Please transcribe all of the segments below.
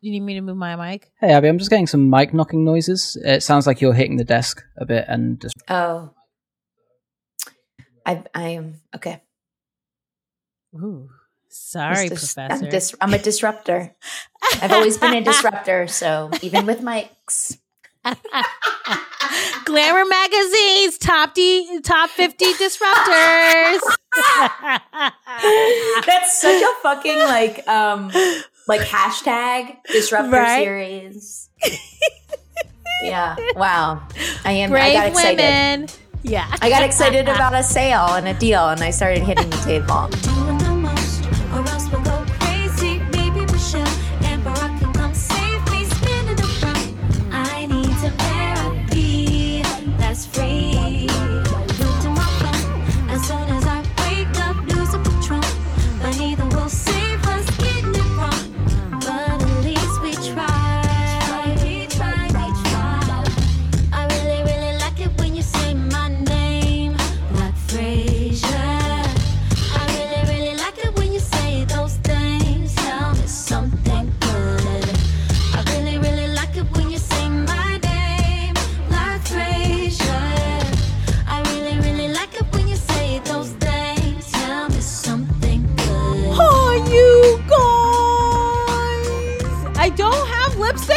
You need me to move my mic? Hey, Abbi, I'm just getting some mic knocking noises. It sounds like you're hitting the desk a bit and just. Oh. I I am okay. Ooh, sorry, Dis- Professor. I'm, dis- I'm a disruptor. I've always been a disruptor, so even with mics. Glamour magazine's top D, top fifty disruptors. That's such a fucking like um like hashtag disruptor Right. series. yeah. Wow. I am I Brave got excited. women. Yeah, I got excited about a sale and a deal and I started hitting the table.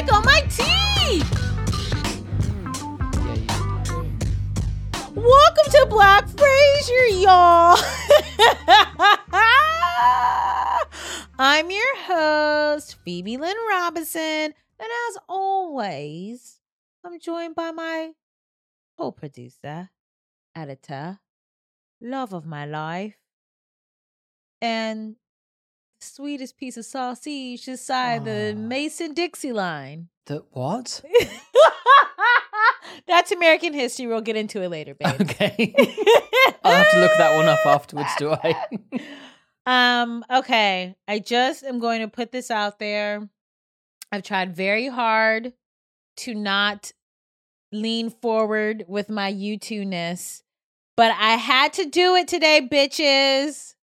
on my teeth. Welcome to Black Frasier, y'all. I'm your host, Phoebe Lynn Robinson, and as always, I'm joined by my co-producer, editor, love of my life, and sweetest piece of sausage beside the Mason Dixie line. The, what? That's American history. We'll get into it later, babe. Okay. I'll have to look that one up afterwards, do I? um, okay. I just am going to put this out there. I've tried very hard to not lean forward with my U2 ness, but I had to do it today, bitches.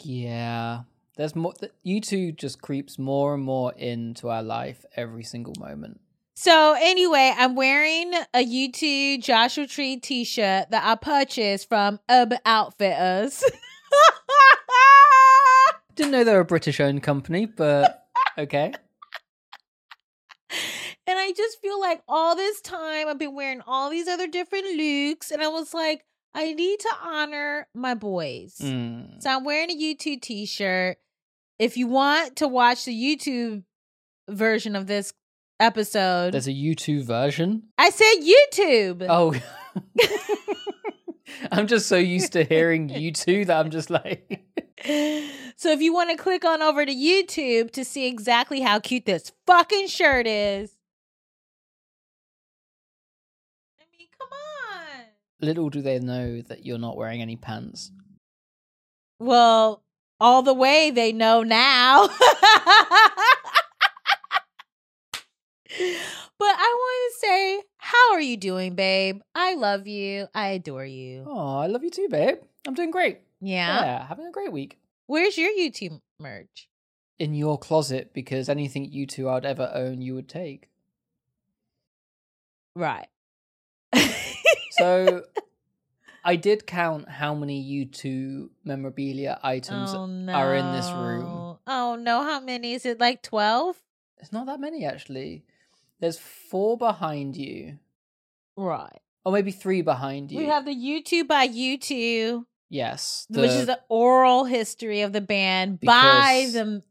yeah. There's more. U2 just creeps more and more into our life every single moment. So anyway, I'm wearing a U2 Joshua Tree t-shirt that I purchased from Urban Outfitters. Didn't know they were a British owned company, but okay. And I just feel like all this time I've been wearing all these other different looks, and I was like, I need to honor my boys. Mm. So I'm wearing a U2 t shirt. If you want to watch the YouTube version of this episode, There's a YouTube version. I said YouTube. Oh. I'm just so used to hearing U2 that I'm just like, so if you want to click on over to YouTube to see exactly how cute this fucking shirt is. I mean, come on. Little do they know that you're not wearing any pants. Well, all the way they know now. but I want to say, how are you doing, babe? I love you. I adore you. Oh, I love you too, babe. I'm doing great. Yeah. Yeah, having a great week. Where's your U2 merch? In your closet because anything U2 I'd ever own, you would take. Right. So I did count how many U2 memorabilia items oh, no. are in this room. Oh no, how many? Is it like 12? It's not that many actually. There's four behind you, Right. or maybe three behind you. We have the U2 by U2, yes, which is the- the oral history of the band by Because- them.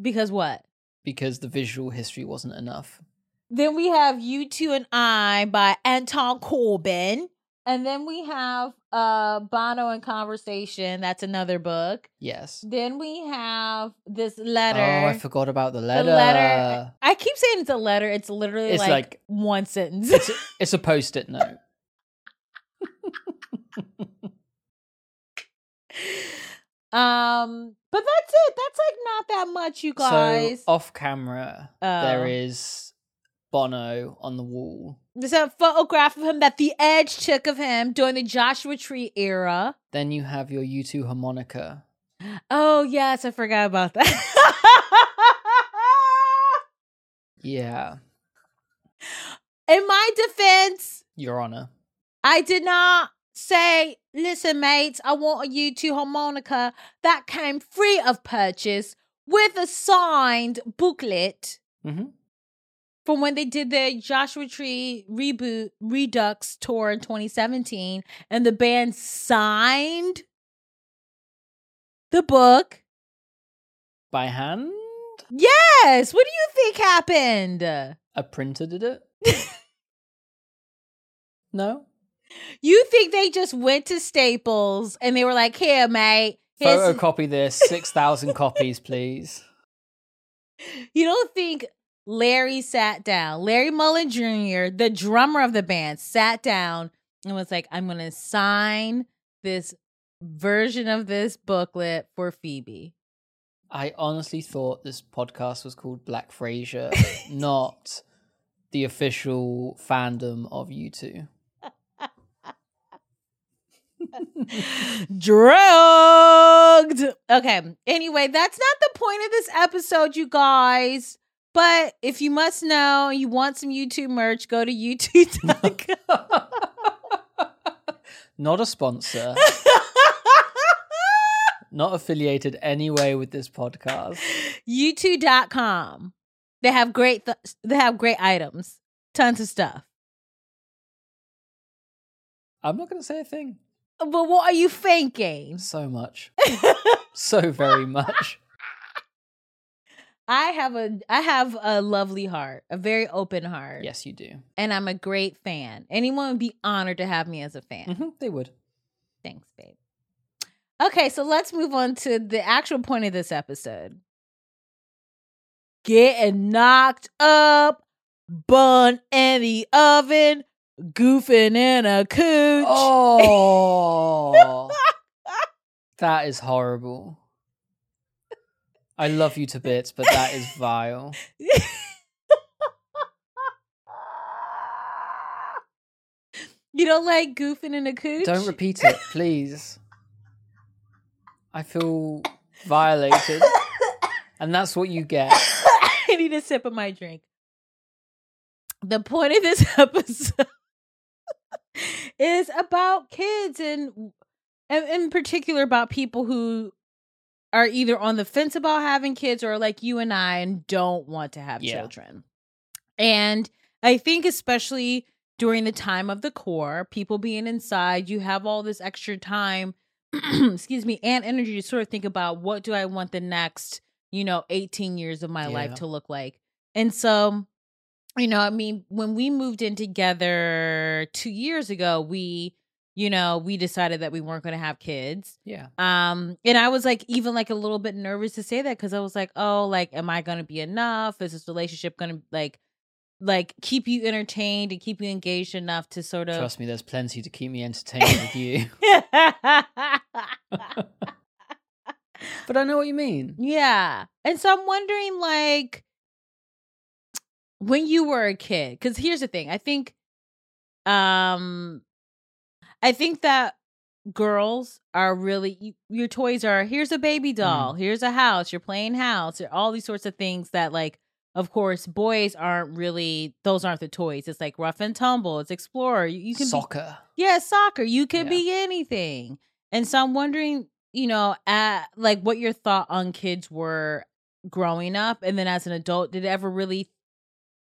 Because what? because the visual history wasn't enough. Then we have U2 and I by Anton Corbijn. And then we have uh Bono in Conversation. That's another book. Yes. Then we have this letter. Oh, I forgot about the letter. The letter. I keep saying it's a letter. It's literally It's like, like- one sentence. It's a, it's a post-it note. um, but that's it. That's like not that much, you guys. So off camera, Oh. there is Bono on the wall. There's a photograph of him that the Edge took of him during the Joshua Tree era. Then you have your U2 harmonica. Oh yes, I forgot about that. Yeah, In my defense, Your Honor. I did not say, listen, mates, I want a U2 harmonica that came free of purchase with a signed booklet hmm from when they did the Joshua Tree reboot Redux tour in 2017, and the band signed the book. By hand? Yes. What do you think happened? A printer did it? no? You think they just went to Staples and they were like, here, mate. Here's Photocopy this, 6,000 copies, please. You don't think Larry sat down, Larry Mullen Jr., the drummer of the band, sat down and was like, I'm going to sign this version of this booklet for Phoebe. I honestly thought this podcast was called Black Frasier, not the official fandom of U2. Drugged. Okay. Anyway, that's not the point of this episode, you guys. But if you must know, you want some U2 merch, go to U2.com. not a sponsor, not affiliated anyway with this podcast. U2.com. They have great th- they have great items. Tons of stuff. I'm not going to say a thing. But what are you thinking? So much. So very much. I have a I have a lovely heart, a very open heart. Yes, you do. And I'm a great fan. Anyone would be honored to have me as a fan. hmm they would. Thanks, babe. Okay, so let's move on to the actual point of this episode. Getting knocked up, bun in the oven, goofing in a cooch. Oh, that is horrible. I love you to bits, but that is vile. you don't like goofing in a cooch? Don't repeat it, please. I feel violated. And that's what you get. I need a sip of my drink. The point of this episode is about kids and, and in particular about people who are either on the fence about having kids or like you and I and don't want to have Yeah. children. And I think especially during the time of the core, people being inside, you have all this extra time, excuse me, and energy to sort of think about what do I want the next, you know, 18 years of my life to look like. And so, you know, I mean, when we moved in together 2 years ago, we you know, we decided that we weren't going to have kids. Yeah. Um, and I was like, even like a little bit nervous to say that because I was like, oh, like, am I gonna be enough? Is this relationship gonna like, like keep you entertained and keep you engaged enough to sort of? Trust me, there's plenty to keep me entertained with you. But I know what you mean. yeah, and so I'm wondering, like, when you were a kid, because here's the thing, I think, um, I think that girls are really you, your toys are here's a baby mm-hmm. doll here's a house you're playing house all these sorts of things that like of course boys aren't really those aren't the toys it's like rough and tumble it's explorer you, you can be, Soccer. yeah soccer you can Yeah. be anything and so i'm wondering you know at like what your thought on kids were growing up and then as an adult did it ever really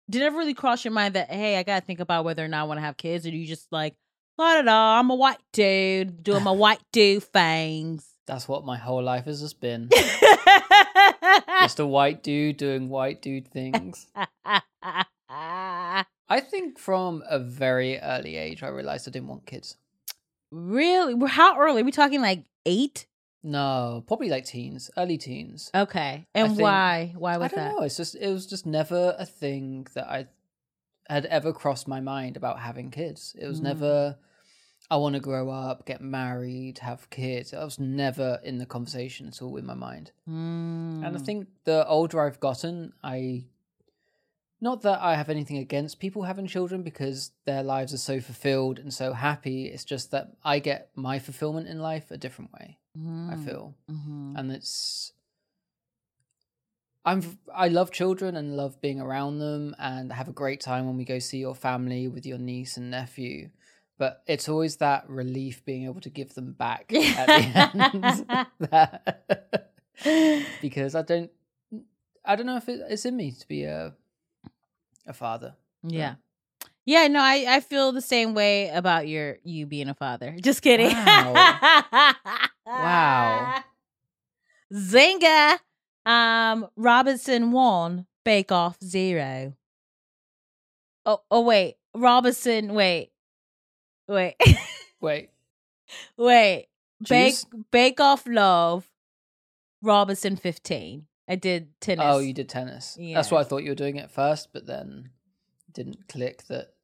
did it ever really cross your mind that hey i gotta think about whether or not i want to have kids or do you just like not at all i'm a white dude doing my white dude things That's what my whole life has just been. Just a white dude doing white dude things. I think from a very early age, I realized I didn't want kids. really how early Are we talking like eight No, probably like teens, early teens. okay and think- why why I was don't that know. It's just it was just never a thing that I had ever crossed my mind about having kids. It was Mm. never I want to grow up, get married, have kids. That was never in the conversation at all in my mind. And I Mm. think the older I've gotten, I not that I have anything against people having children because their lives are so fulfilled and so happy. It's just that I get my fulfillment in life a different way. I Mm. feel, Mhm. and it's I'm I love children and love being around them and have a great time when we go see your family with your niece and nephew. But it's always that relief being able to give them back at the end. because I don't I don't know if it, it's in me to be a a father. Yeah. Yeah, no, I, I feel the same way about your you being a father. Just kidding. Wow. Wow. Zinga. Um Robinson won Bake Off Zero. Oh oh wait. Robinson wait. Wait. Wait, wait. Bake Bake Off Love. Robinson 15. I did tennis. oh, you did tennis. That's why I thought you were doing it first, but then didn't click that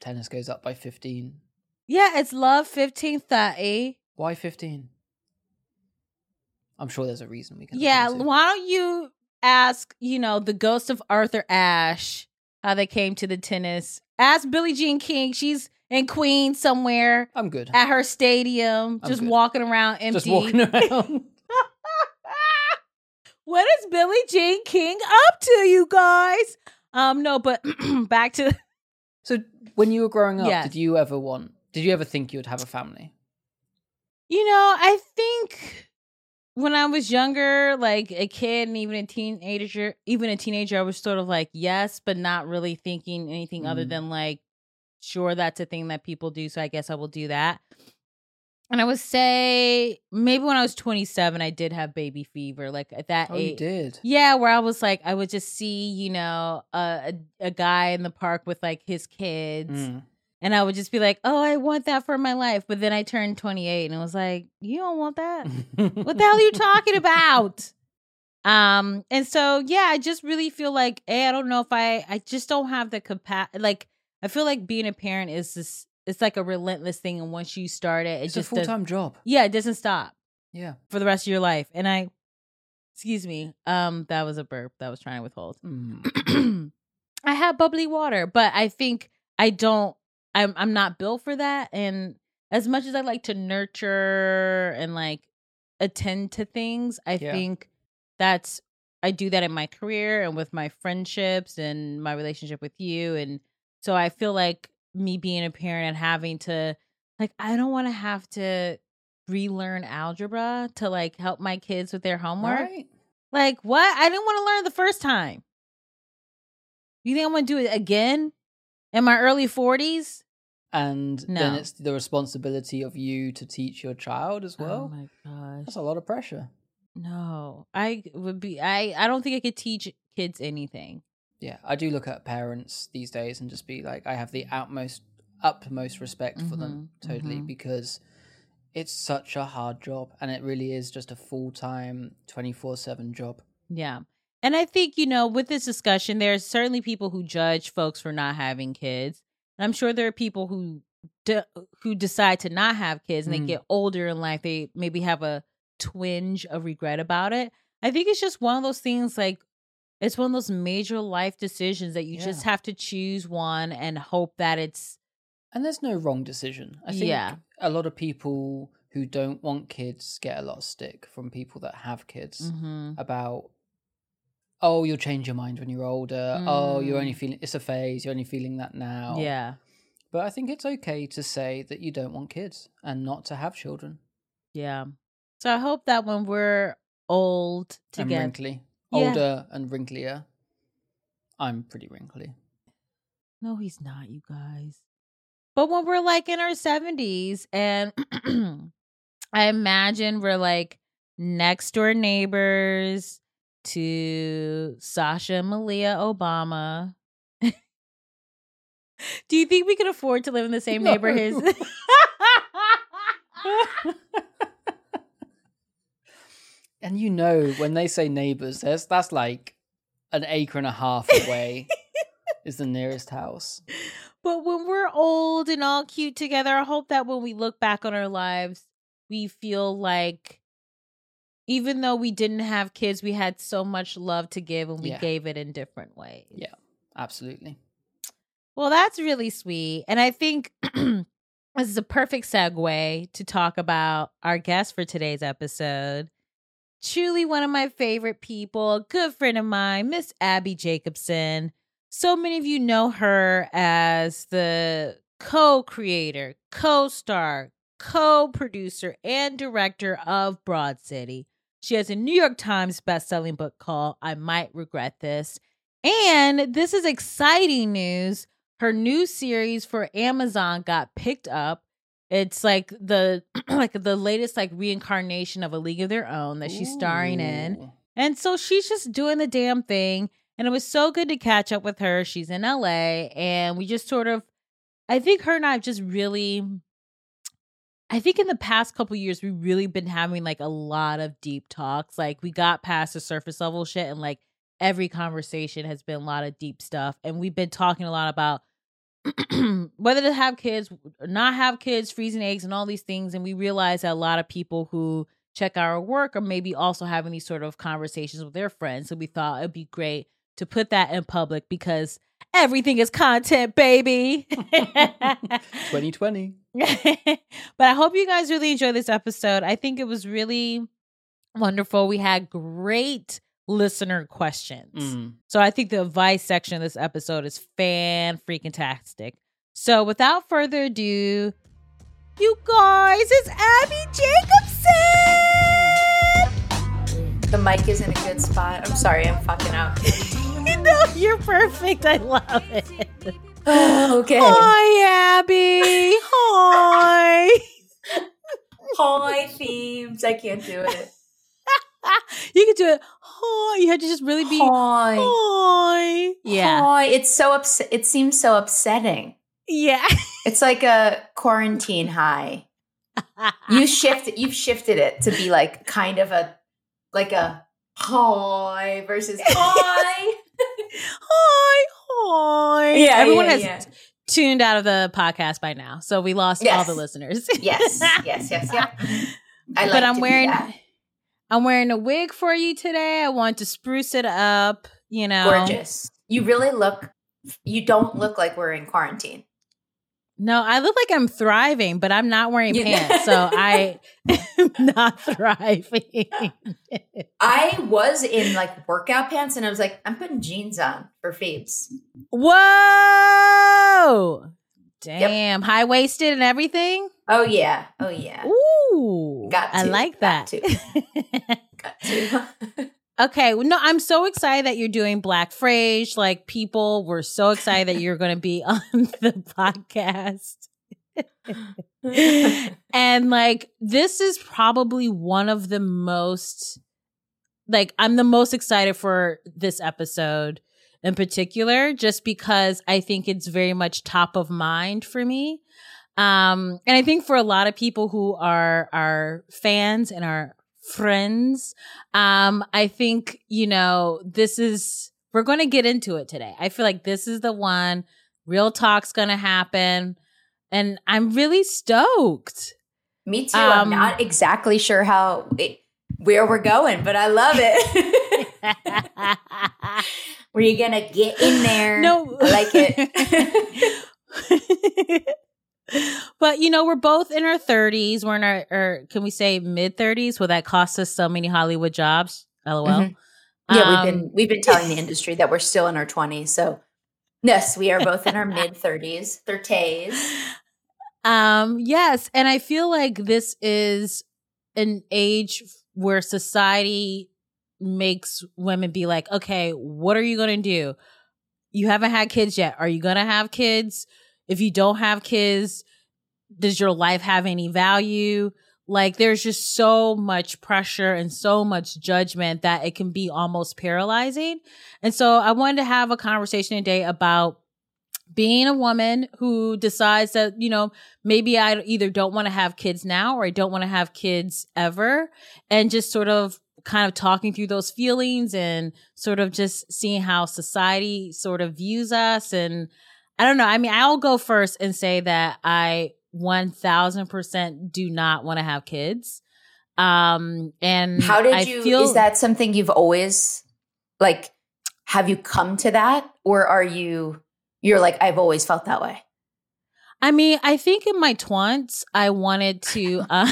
tennis goes up by fifteen. Yeah, it's Love 1530. Why fifteen? I'm sure there's a reason we can. Yeah, why don't you ask, you know, the ghost of Arthur Ashe how they came to the tennis? Ask Billie Jean King. She's in Queens somewhere I'm good. at her stadium, I'm just good. walking around empty. Just walking around. what is Billie Jean King up to, you guys? Um, no, but back to so, when you were growing up, Yes. did you ever want? Did you ever think you would have a family? You know, I think when I was younger, like a kid and even a teenager, even a teenager, I was sort of like, yes, but not really thinking anything other Mm. than like, sure, that's a thing that people do. So I guess I will do that. And I would say maybe when I was 27, I did have baby fever. Like at that Oh, you age. did. Yeah, where I was like, I would just see, you know, a, a, a guy in the park with like his kids. Mm. And I would just be like, oh, I want that for my life. But then I turned 28 and I was like, you don't want that? what the hell are you talking about? Um, and so yeah, I just really feel like, hey, I don't know if I I just don't have the capacity like I feel like being a parent is this it's like a relentless thing and once you start it, it It's a just full does, time job. Yeah, it doesn't stop Yeah. for the rest of your life. And I excuse me, um, that was a burp that I was trying to withhold. Mm. I have bubbly water, but I think I don't I'm I'm not built for that and as much as I like to nurture and like attend to things, I Yeah. think that's I do that in my career and with my friendships and my relationship with you and so I feel like me being a parent and having to like I don't want to have to relearn algebra to like help my kids with their homework. Right. Like what? I didn't want to learn the first time. You think I'm gonna do it again in my early forties? And then it's the responsibility of you to teach your child as well. oh my gosh. That's a lot of pressure. No. I would be I I don't think I could teach kids anything. Yeah, I do look at parents these days and just be like, I have the utmost, utmost respect for them, Mhm, totally, mhm. because it's such a hard job, and it really is just a full time, twenty four seven job. Yeah. And I think, you know, with this discussion, there's certainly people who judge folks for not having kids. And I'm sure there are people who de- who decide to not have kids and Mm. they get older in life, they maybe have a twinge of regret about it. I think it's just one of those things like it's one of those major life decisions that you just have to choose one and hope that it's And there's no wrong decision. I think Yeah. a lot of people who don't want kids get a lot of stick from people that have kids Mhm. about, oh, you'll change your mind when you're older. Oh, you're Mm. only feeling it's a phase. You're only feeling that now. yeah. But I think it's okay to say that you don't want kids and not to have children. Yeah. So I hope that when we're old And together wrinkly. Yeah. Older and wrinklier. I'm pretty wrinkly. No, he's not, you guys. But when we're like in our 70s, and I imagine we're like next door neighbors to Sasha Malia Obama. Do you think we could afford to live in the same No. neighborhoods? And you know, when they say neighbors, there's that's like an acre and a half away is the nearest house. But when we're old and all cute together, I hope that when we look back on our lives, we feel like even though we didn't have kids, we had so much love to give and we Yeah. gave it in different ways. Yeah. Absolutely. Well, that's really sweet. And I think this is a perfect segue to talk about our guest for today's episode, truly one of my favorite people, a good friend of mine, Miss Abbi Jacobson. So many of you know her as the co creator, co star, co producer, and director of Broad City. She has a New York Times bestselling book called I Might Regret This. And this is exciting news. Her new series for Amazon got picked up. It's like the like the latest like reincarnation of a League of Their Own that she's starring in. And so she's just doing the damn thing. And it was so good to catch up with her. She's in LA. And we just sort of, I think her and I have just really, I think in the past couple years, we've really been having like a lot of deep talks. Like we got past the surface level shit and like every conversation has been a lot of deep stuff. And we've been talking a lot about whether to have kids or not have kids, freezing eggs, and all these things. And we realize that a lot of people who check our work are maybe also having these sort of conversations with their friends. So we thought it'd be great to put that in public because everything is content, baby. 2020. but I hope you guys really enjoyed this episode. I think it was really wonderful. We had great listener questions. Mm. So I think the advice section of this episode is fan freaking tastic. So without further ado, you guys, it's Abbi Jacobson. The mic is in a good spot. I'm sorry, I'm fucking up. no, you're perfect. I love it. okay. Hi, Abbi. Hi. Hi, themes. I can't do it. you could do it. Hi. You had to just really be. Hi. Hi. Yeah. Hi. It's so upset. It seems so upsetting. Yeah. It's like a quarantine high. You shift. You've shifted it to be like kind of a like a hi versus hi. hi. Hi. Yeah, Everyone yeah, has yeah. tuned out of the podcast by now. So we lost all the listeners. Yes, yes, yes, yeah. I like but I'm to do wearing that. I'm wearing a wig for you today. I want to spruce it up, you know. gorgeous. You really look. You don't look like we're in quarantine. No, I look like I'm thriving, but I'm not wearing pants. So I am not thriving. I was in like workout pants, and I was like, I'm putting jeans on for Phoebes. Whoa. Damn. High waisted and everything. Oh yeah, oh yeah. Ooh. Got I to, like got that. Got to. okay. well, No, I'm so excited that you're doing Black Frasier. Like people were so excited that you're going to be on the podcast. and like this is probably one of the most like I'm the most excited for this episode in particular just because I think it's very much top of mind for me. Um and I think for a lot of people who are are fans and are friends, um I think, you know, this is we're going to get into it today. I feel like this is the one real talk's going to happen and I'm really stoked. Me too. Um, I'm not exactly sure how it, where we're going, but I love it. Were you gonna get in there? No, I like it. but you know, we're both in our thirties. We're in our, or can we say mid thirties? Will that cost us so many Hollywood jobs? LOL. Mhm. yeah, Um, we've been we've been telling the industry that we're still in our twenties. So yes, we are both in our mid thirties, thirties. Um, yes, and I feel like this is an age where society makes women be like, okay, what are you going to do? You haven't had kids yet. Are you going to have kids? If you don't have kids, does your life have any value? Like there's just so much pressure and so much judgment that it can be almost paralyzing. And so I wanted to have a conversation today about being a woman who decides that, you know, maybe I either don't want to have kids now or I don't want to have kids ever. And just sort of kind of talking through those feelings and sort of just seeing how society sort of views us. And I don't know. I mean, I'll go first and say that I 1000% do not want to have kids. Um, and How did I you? feel, is that something you've always like? Have you come to that, or are you? You're like I've always felt that way. I mean, I think in my twenties, I wanted to. Uh,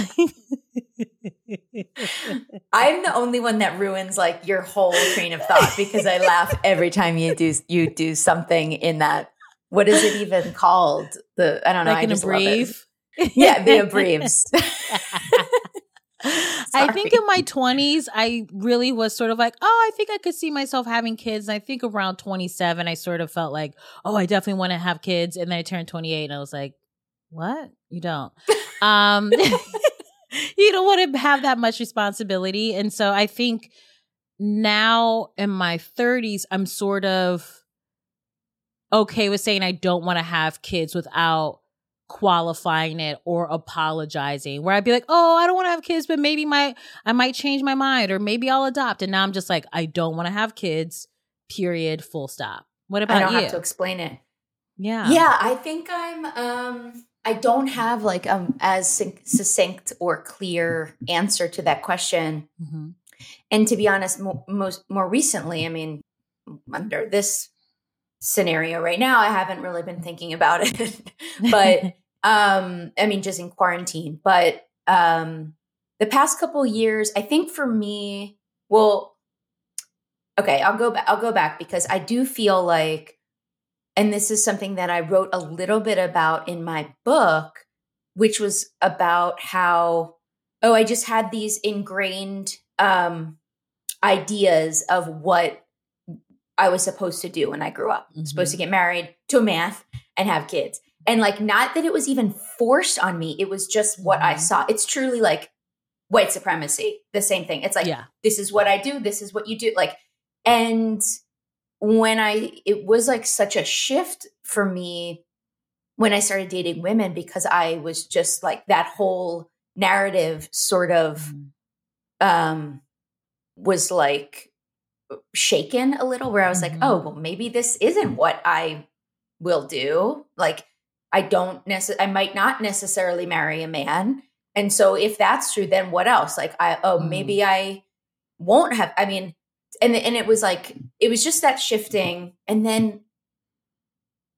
I'm the only one that ruins like your whole train of thought because I laugh every time you do you do something in that. What is it even called? The I don't know. like I in a just love it. brief. Yeah, the abbreves. I think in my 20s, I really was sort of like, oh, I think I could see myself having kids. And I think around 27, I sort of felt like, oh, I definitely want to have kids. And then I turned 28 and I was like, what? You don't. um, you don't want to have that much responsibility. And so I think now in my 30s, I'm sort of okay with saying I don't want to have kids without qualifying it or apologizing where I'd be like, "Oh, I don't want to have kids, but maybe my I might change my mind or maybe I'll adopt." And now I'm just like, "I don't want to have kids." Period, full stop. What I about don't you? have to explain it. yeah. Yeah, I think I'm um I don't have like um as succinct or clear answer to that question. Mhm. And to be honest, mo- most more recently, I mean, under this scenario right now, I haven't really been thinking about it. but um, I mean, just in quarantine. But um, the past couple years, I think for me, well, okay, I'll go back. I'll go back because I do feel like, and this is something that I wrote a little bit about in my book, which was about how oh, I just had these ingrained um, ideas of what I was supposed to do when I grew up. Mhm. Supposed to get married to a man and have kids. And like, not that it was even forced on me, it was just what I Mhm. saw. It's truly like white supremacy, the same thing. It's like, yeah. this is what I do, this is what you do. Like, and when I, it was like such a shift for me when I started dating women because I was just like that whole narrative sort of Mhm. um was like shaken a little where I was Mhm. like, oh, well, maybe this isn't what I will do. Like, I don't necessarily, I might not necessarily marry a man. And so if that's true, then what else? Like, I, oh, Mhm. maybe I won't have, I mean, and, and it was like, it was just that shifting. And then,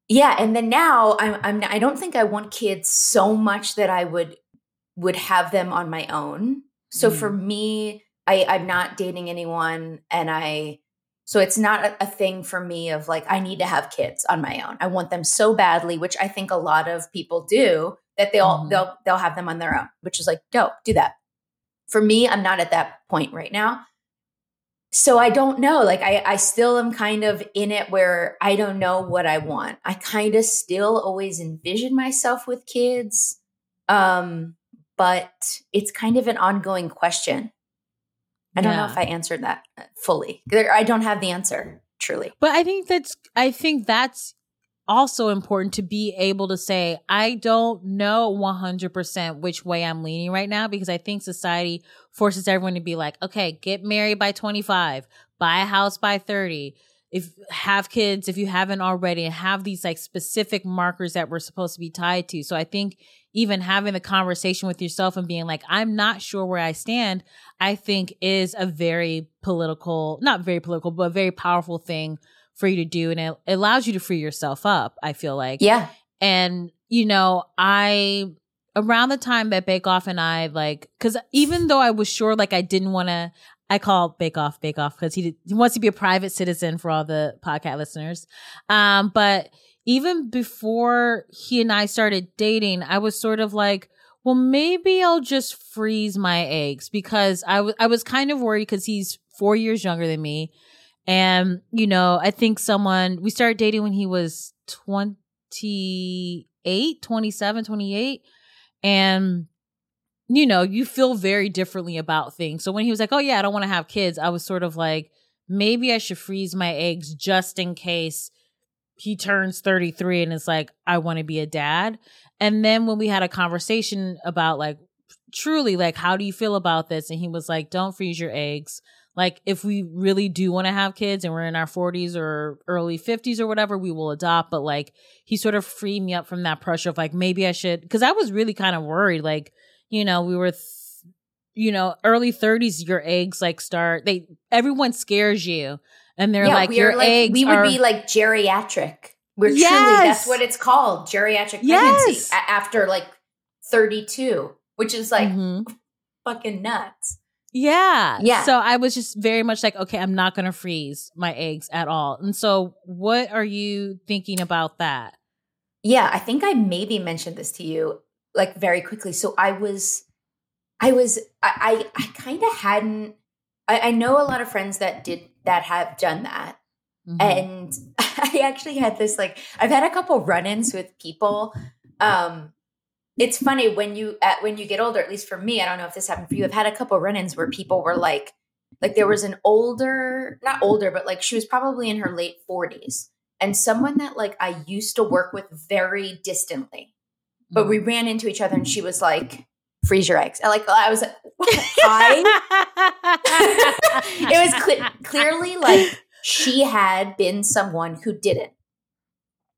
yeah. And then now I'm, I'm, I don't think I want kids so much that I would, would have them on my own. So for me, I, I'm not dating anyone and I so it's not a, a thing for me of like I need to have kids on my own. I want them so badly, which I think a lot of people do, that they'll Mhm. they'll they'll have them on their own, which is like, dope, do that. For me, I'm not at that point right now. So I don't know. Like I I still am kind of in it where I don't know what I want. I kind of still always envision myself with kids. Um, but it's kind of an ongoing question. I don't know if I answered that uh, fully. I don't have the answer, truly. But I think that's I think that's also important to be able to say I don't know 100% which way I'm leaning right now because I think society forces everyone to be like, okay, get married by 25, buy a house by 30, if have kids if you haven't already and have these like specific markers that we're supposed to be tied to. So I think even having the conversation with yourself and being like, I'm not sure where I stand, I think is a very political, not very political, but a very powerful thing for you to do. And it, allows you to free yourself up, I feel like. Yeah. And, you know, I, around the time that Bake Off and I, like, cause even though I was sure, like, I didn't want to, I call Bake Off Bake Off because he, did, he wants to be a private citizen for all the podcast listeners. Um, but even before he and I started dating, I was sort of like, well, maybe I'll just freeze my eggs because I was I was kind of worried because he's four years younger than me. And, you know, I think someone, we started dating when he was 28, 27, 28. And, you know, you feel very differently about things. So when he was like, oh, yeah, I don't want to have kids, I was sort of like, maybe I should freeze my eggs just in case he turns 33 and it's like, I want to be a dad. And then when we had a conversation about like, truly, like, how do you feel about this? And he was like, don't freeze your eggs. Like, if we really do want to have kids and we're in our 40s or early 50s or whatever, we will adopt. But like, he sort of freed me up from that pressure of like, maybe I should, because I was really kind of worried. Like, you know, we were, th- you know, early 30s, your eggs like start, they, everyone scares you. And they're yeah, like, your like eggs we would are, be like geriatric. We're truly that's what it's called, geriatric pregnancy Yes! a- after like 32, which is like Mhm. fucking nuts. Yeah. Yeah. So I was just very much like, okay, I'm not going to freeze my eggs at all. And so what are you thinking about that? Yeah, I think I maybe mentioned this to you like very quickly. So I was, I was, I, I, I kind of hadn't. I, I know a lot of friends that did that have done that, Mhm. and I actually had this like I've had a couple run-ins with people. Um, it's funny when you at when you get older. At least for me, I don't know if this happened for you. I've had a couple run-ins where people were like, like there was an older, not older, but like she was probably in her late forties, and someone that like I used to work with very distantly, but we ran into each other, and she was like, "Freeze your eggs." I like I was like, "Hi." it was cle- clearly like she had been someone who didn't.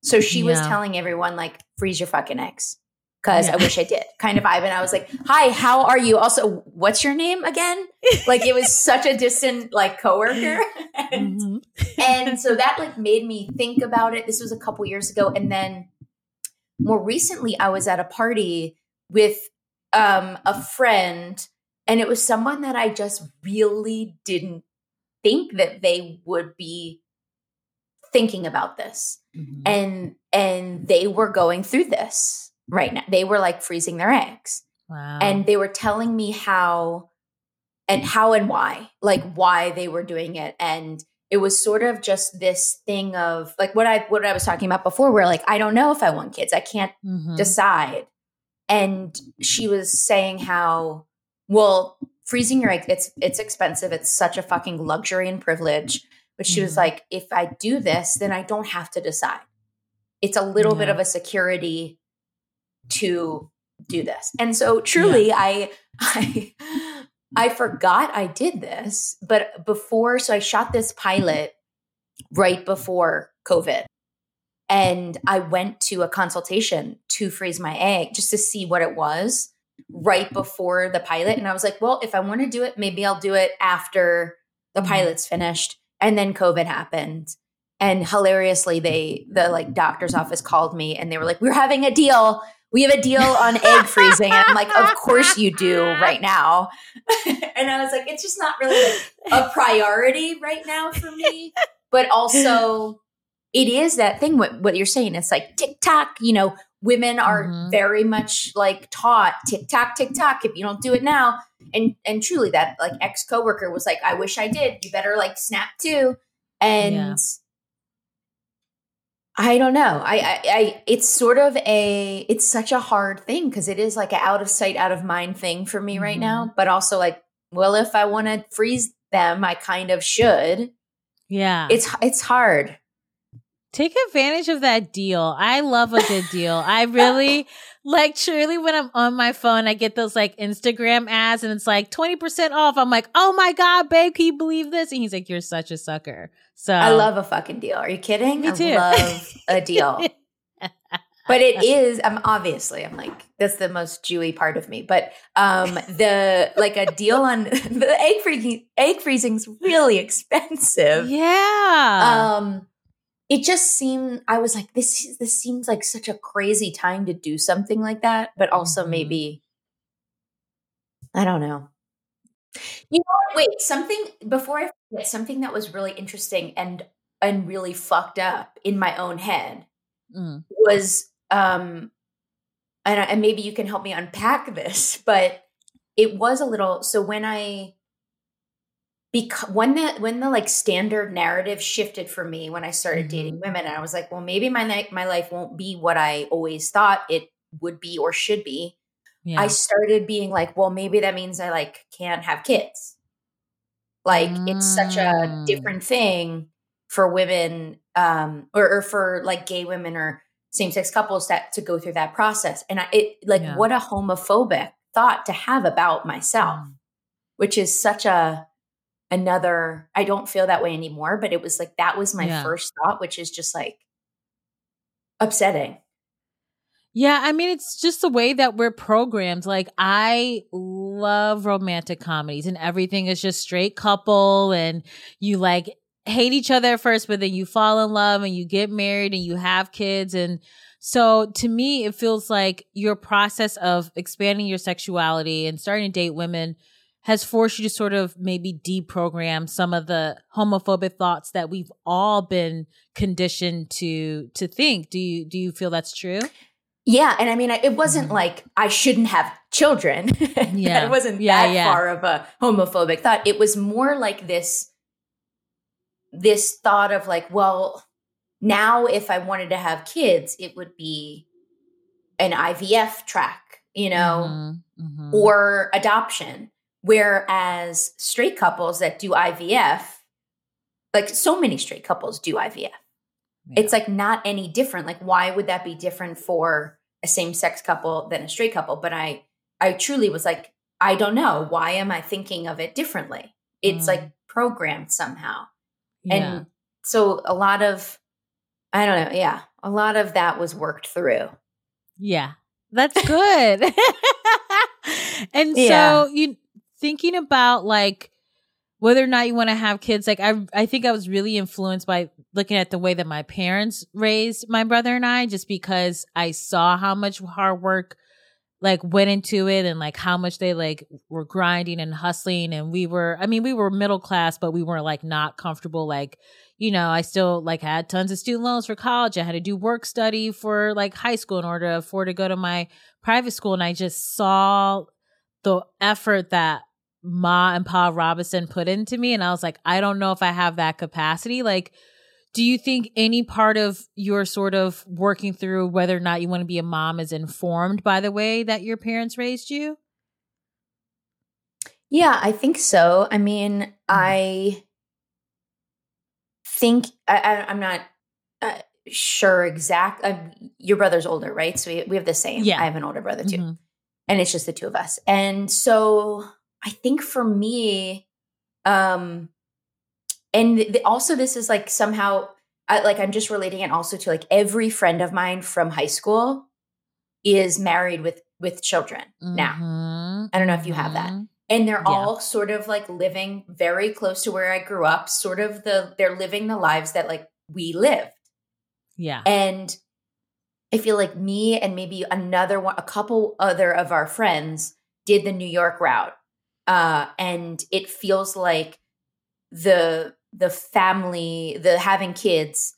So she was telling everyone like, "Freeze your fucking eggs," because I wish I did. Kind of vibe, and I was like, "Hi, how are you?" Also, what's your name again? Like it was such a distant like coworker, and, Mhm. and so that like made me think about it. This was a couple years ago, and then more recently, I was at a party with um, a friend, and it was someone that I just really didn't think that they would be thinking about this Mhm. and and they were going through this right now they were like freezing their eggs Wow. and they were telling me how and how and why like why they were doing it and it was sort of just this thing of like what i what i was talking about before where like i don't know if i want kids. I can't Mhm. decide. And she was saying how well freezing your egg it's it's expensive. It's such a fucking luxury and privilege. But she was Mhm. like if i do this then i don't have to decide. It's a little bit of a security to do this. And so truly i i i forgot i did this but before so i shot this pilot right before covid and I went to a consultation to freeze my egg just to see what it was right before the pilot. And I was like, well, if I want to do it, maybe I'll do it after the Mhm. pilot's finished. And then COVID happened. And hilariously, they, the like doctor's office called me and they were like, we're having a deal. We have a deal on egg freezing. And I'm like, of course you do right now. and I was like, it's just not really like a priority right now for me. But also, it is that thing what, what you're saying it's like tiktok you know women are Mhm. very much like taught tiktok tiktok if you don't do it now and and truly that like ex coworker was like i wish i did you better like snap too and Yeah. I don't know I, I i it's sort of a it's such a hard thing because it is like an out of sight out of mind thing for me right Mhm. now but also like well if i want to freeze them i kind of should yeah. it's it's hard Take advantage of that deal. I love a good deal. I really like truly when I'm on my phone, I get those like Instagram ads and it's like 20% off. I'm like, oh my God, babe, can you believe this? And he's like, you're such a sucker. So I love a fucking deal. Are you kidding? Me I too. love a deal. but it is I'm obviously I'm like that's the most Jewy part of me. But um the like a deal on the egg freezing egg freezing's really expensive. Yeah. Um it just seemed I was like this this seems like such a crazy time to do something like that, but also Mhm. maybe I don't know. You know what? Wait, something before I forget, something that was really interesting and and really fucked up in my own head Mm. was um and, I- and maybe you can help me unpack this but it was a little so when i because when the when the like standard narrative shifted for me when i started dating Mhm. women and i was like well maybe my my life won't be what i always thought it would be or should be Yeah. i started being like well maybe that means i like can't have kids like it's such a Mm. different thing for women um or, or for like gay women or same-sex couples that to go through that process and I, it like Yeah. what a homophobic thought to have about myself Mm. which is such a another i don't feel that way anymore but it was like that was my Yeah. first thought which is just like upsetting Yeah, I mean, it's just the way that we're programmed. Like, I love romantic comedies, and everything is just straight couple, and you like hate each other at first, but then you fall in love and you get married and you have kids. And so to me, it feels like your process of expanding your sexuality and starting to date women has forced you to sort of maybe deprogram some of the homophobic thoughts that we've all been conditioned to to think. Do you do you feel that's true? Yeah, and I mean, it wasn't Mhm. like I shouldn't have children. Yeah. it wasn't Yeah, that yeah. far of a homophobic thought. It was more like this, this thought of like, well, now if I wanted to have kids, it would be an IVF track, you know, Mhm, mhm. or adoption. Whereas straight couples that do IVF, like so many straight couples do IVF it's like not any different. Like why would that be different for a same-sex couple than a straight couple? But i i truly was like i don't know. Why am i thinking of it differently? It's Mm. like programmed somehow. Yeah. and so a lot of i don't know yeah a lot of that was worked through. Yeah, that's good. and Yeah. so you thinking about like whether or not you want to have kids like I I think I was really influenced by looking at the way that my parents raised my brother and I just because I saw how much hard work like went into it and like how much they like were grinding and hustling. And we were I mean we were middle class but we weren't like not comfortable like you know I still like had tons of student loans for college. I had to do work study for like high school in order to afford to go to my private school. And I just saw the effort that Ma and Pa Robinson put into me and I was like I don't know if I have that capacity like do you think any part of your sort of working through whether or not you want to be a mom is informed by the way that your parents raised you? yeah i think so i mean i think I, I i'm not uh, sure exact uh, your brother's older right so we, we have the same Yeah. i have an older brother too Mhm. and it's just the two of us. And so I think for me, um, and th- also this is like somehow, I, like I'm just relating it also to like every friend of mine from high school is married with with children now, Mhm. I don't know if you have that. Mhm. and they're Yeah. all sort of like living very close to where I grew up. Sort of the they're living the lives that like we lived. Yeah. And I feel like me and maybe another one, a couple other of our friends did the New York route. Uh, and it feels like the the family, the having kids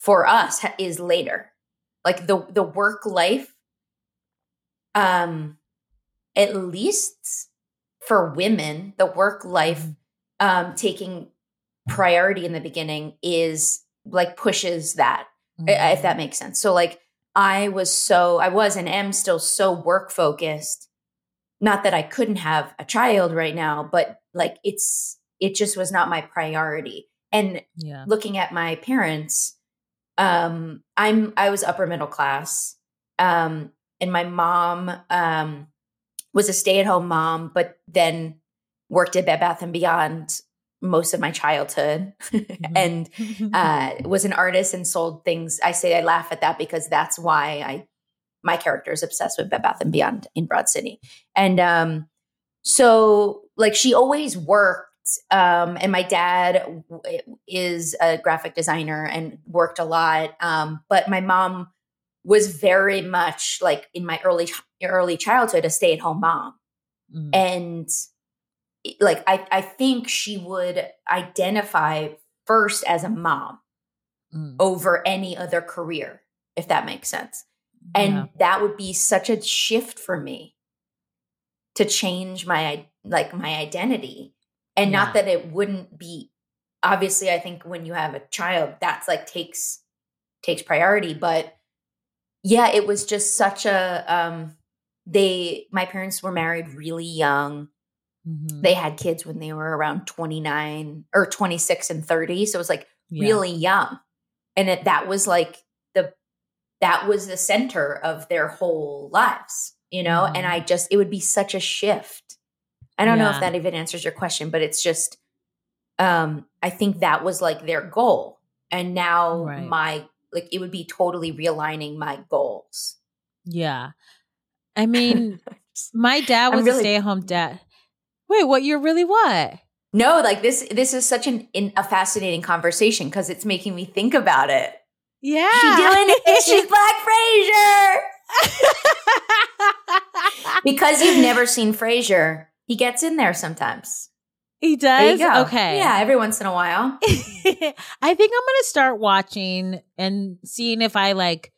for us is later. Like the the work life, um, at least for women, the work life um taking priority in the beginning is like pushes that I- if that makes sense. So like I was so I was and am still so work focused. Not that I couldn't have a child right now, but like it's it just was not my priority. And yeah. looking at my parents, um, I'm I was upper middle class. Um, and my mom um was a stay-at-home mom, but then worked at Bed Bath and Beyond most of my childhood. and uh, was an artist and sold things. I say I laugh at that because that's why I my character is obsessed with Bed Bath and Beyond in Broad City, and um, so like she always worked. Um, and my dad is a graphic designer and worked a lot. Um, but my mom was very much like in my early early childhood a stay at home mom Mhm. and like I, I think she would identify first as a mom Mm. over any other career if that makes sense and Yeah. that would be such a shift for me to change my like my identity and Yeah. not that it wouldn't be obviously i think when you have a child that's like takes takes priority but yeah it was just such a um they my parents were married really young Mhm. they had kids when they were around 29 or 26 and 30 so it was like Yeah. really young and it, that was like that was the center of their whole lives you know Mhm. and i just it would be such a shift i don't know if that even answers your question but it's just um i think that was like their goal and now Right. my like it would be totally realigning my goals Yeah. I mean, my dad was really- a stay at home dad. Wait, what? You're really what? No, like this this is such an in, a fascinating conversation because it's making me think about it. Yeah. She doing it. She's Black Frasier. because you've never seen Frasier, he gets in there sometimes. he There you does? go. Okay. Yeah, every once in a while. I think I'm gonna start watching and seeing if I like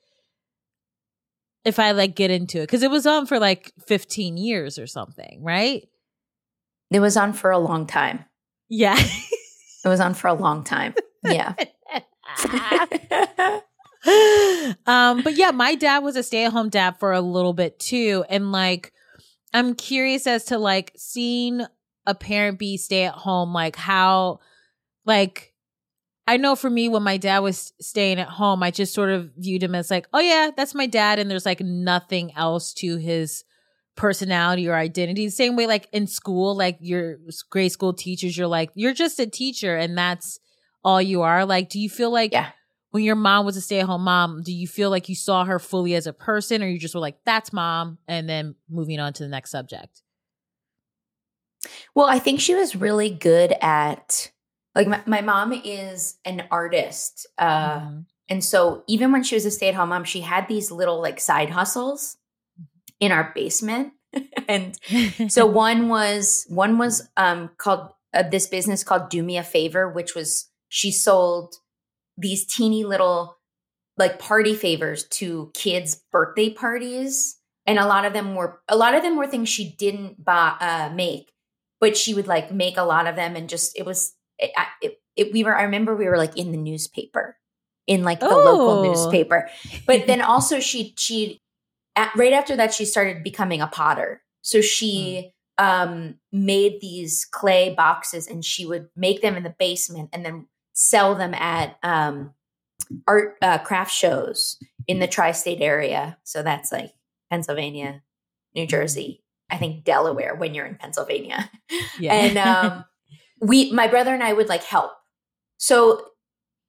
if I like get into it. Cause it was on for like 15 years or something, right? It was on for a long time. Yeah. It was on for a long time. Yeah. um, but yeah, my dad was a stay-at-home dad for a little bit too. And like I'm curious as to like seeing a parent be stay at home, like how like I know for me when my dad was staying at home, I just sort of viewed him as like, oh yeah, that's my dad, and there's like nothing else to his personality or identity. Same way like in school, like your grade school teachers, you're like, you're just a teacher and that's all you are. Like, do you feel like Yeah. when your mom was a stay at home mom, do you feel like you saw her fully as a person or you just were like, that's mom, and then moving on to the next subject? Well, I think she was really good at like my, my mom is an artist. Uh Mhm. and so even when she was a stay-at-home mom, she had these little like side hustles in our basement. and so one was one was um called uh, this business called Do Me a Favor, which was she sold these teeny little like party favors to kids' birthday parties, and a lot of them were a lot of them were things she didn't buy uh, make, but she would like make a lot of them, and just it was it, I- it, it we were I remember we were like in the newspaper in like the local Oh. newspaper, but then also she she at, right after that she started becoming a potter. So she um made these clay boxes and she would make them in the basement and then sell them at um art uh, craft shows in the tri-state area. So that's like pennsylvania new jersey i think delaware when you're in pennsylvania. Yeah. and um we my brother and i would like help. So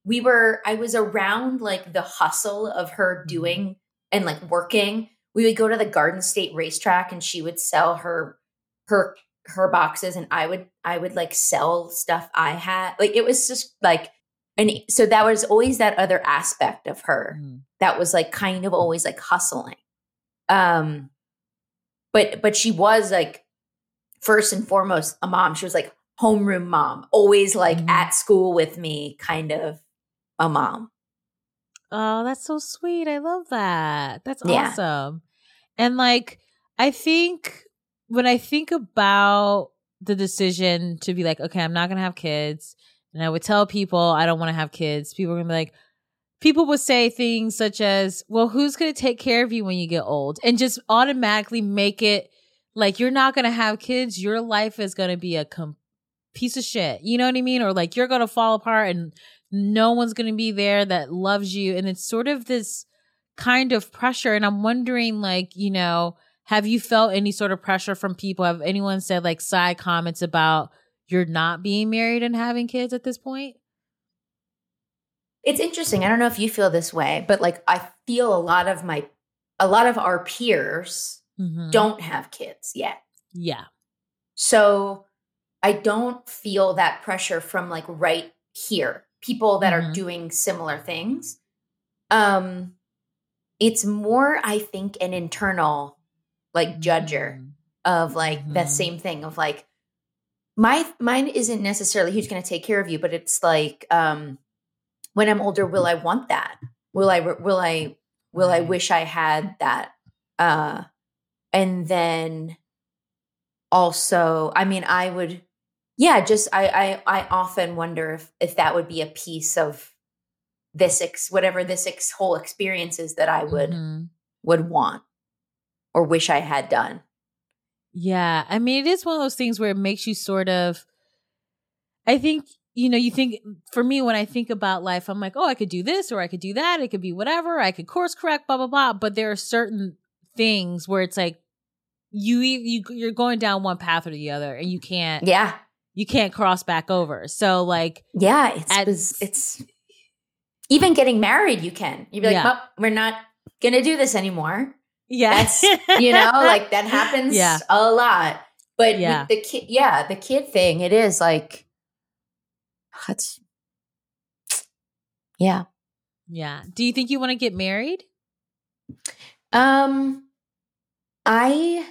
we were i was around like the hustle of her doing and like working. We would go to the garden state racetrack and she would sell her her her boxes and i would i would like sell stuff i had like it was just like and so that was always that other aspect of her Mhm. that was like kind of always like hustling um but but she was like first and foremost a mom she was like homeroom mom always like Mhm. at school with me kind of a mom Oh, that's so sweet. I love that. That's Yeah. awesome. And like, I think when I think about the decision to be like, okay, I'm not to have kids, and I would tell people I don't want to have kids, people are to be like, people would say things such as, well, who's to take care of you when you get old? And just automatically make it like you're not to have kids. Your life is to be a com- piece of shit. You know what I mean? Or like you're to fall apart and no one's to be there that loves you and it's sort of this kind of pressure and i'm wondering like you know have you felt any sort of pressure from people have anyone said like side comments about you're not being married and having kids at this point it's interesting i don't know if you feel this way but like i feel a lot of my a lot of our peers Mhm. don't have kids yet yeah So I don't feel that pressure from like right here, people that Mhm. are doing similar things. Um it's more I think an internal like judger Mhm. of like that Mhm. same thing of like my mine isn't necessarily who's going to take care of you, but it's like um when I'm older will I want that? Will I will I will I wish I had that? Uh and then also i mean i would yeah just i i, I often wonder if if that would be a piece of this ex whatever this ex, whole experience is that i would Mhm. would want or wish i had done Yeah. I mean, it is one of those things where it makes you sort of, I think, you know, you think, for me, when I think about life, I'm like, oh, I could do this or I could do that. It could be whatever. I could course correct, blah, blah, blah. But there are certain things where it's like, you, you you're going down one path or the other and you can't yeah you can't cross back over so like yeah it's At- it's even getting married you can you'd be like Yeah. well, we're not gonna do this anymore That's- you know like that happens Yeah. a lot But Yeah. the kid, yeah, the kid thing, it is like, that's, yeah. Yeah. Do you think you want to get married? Um, I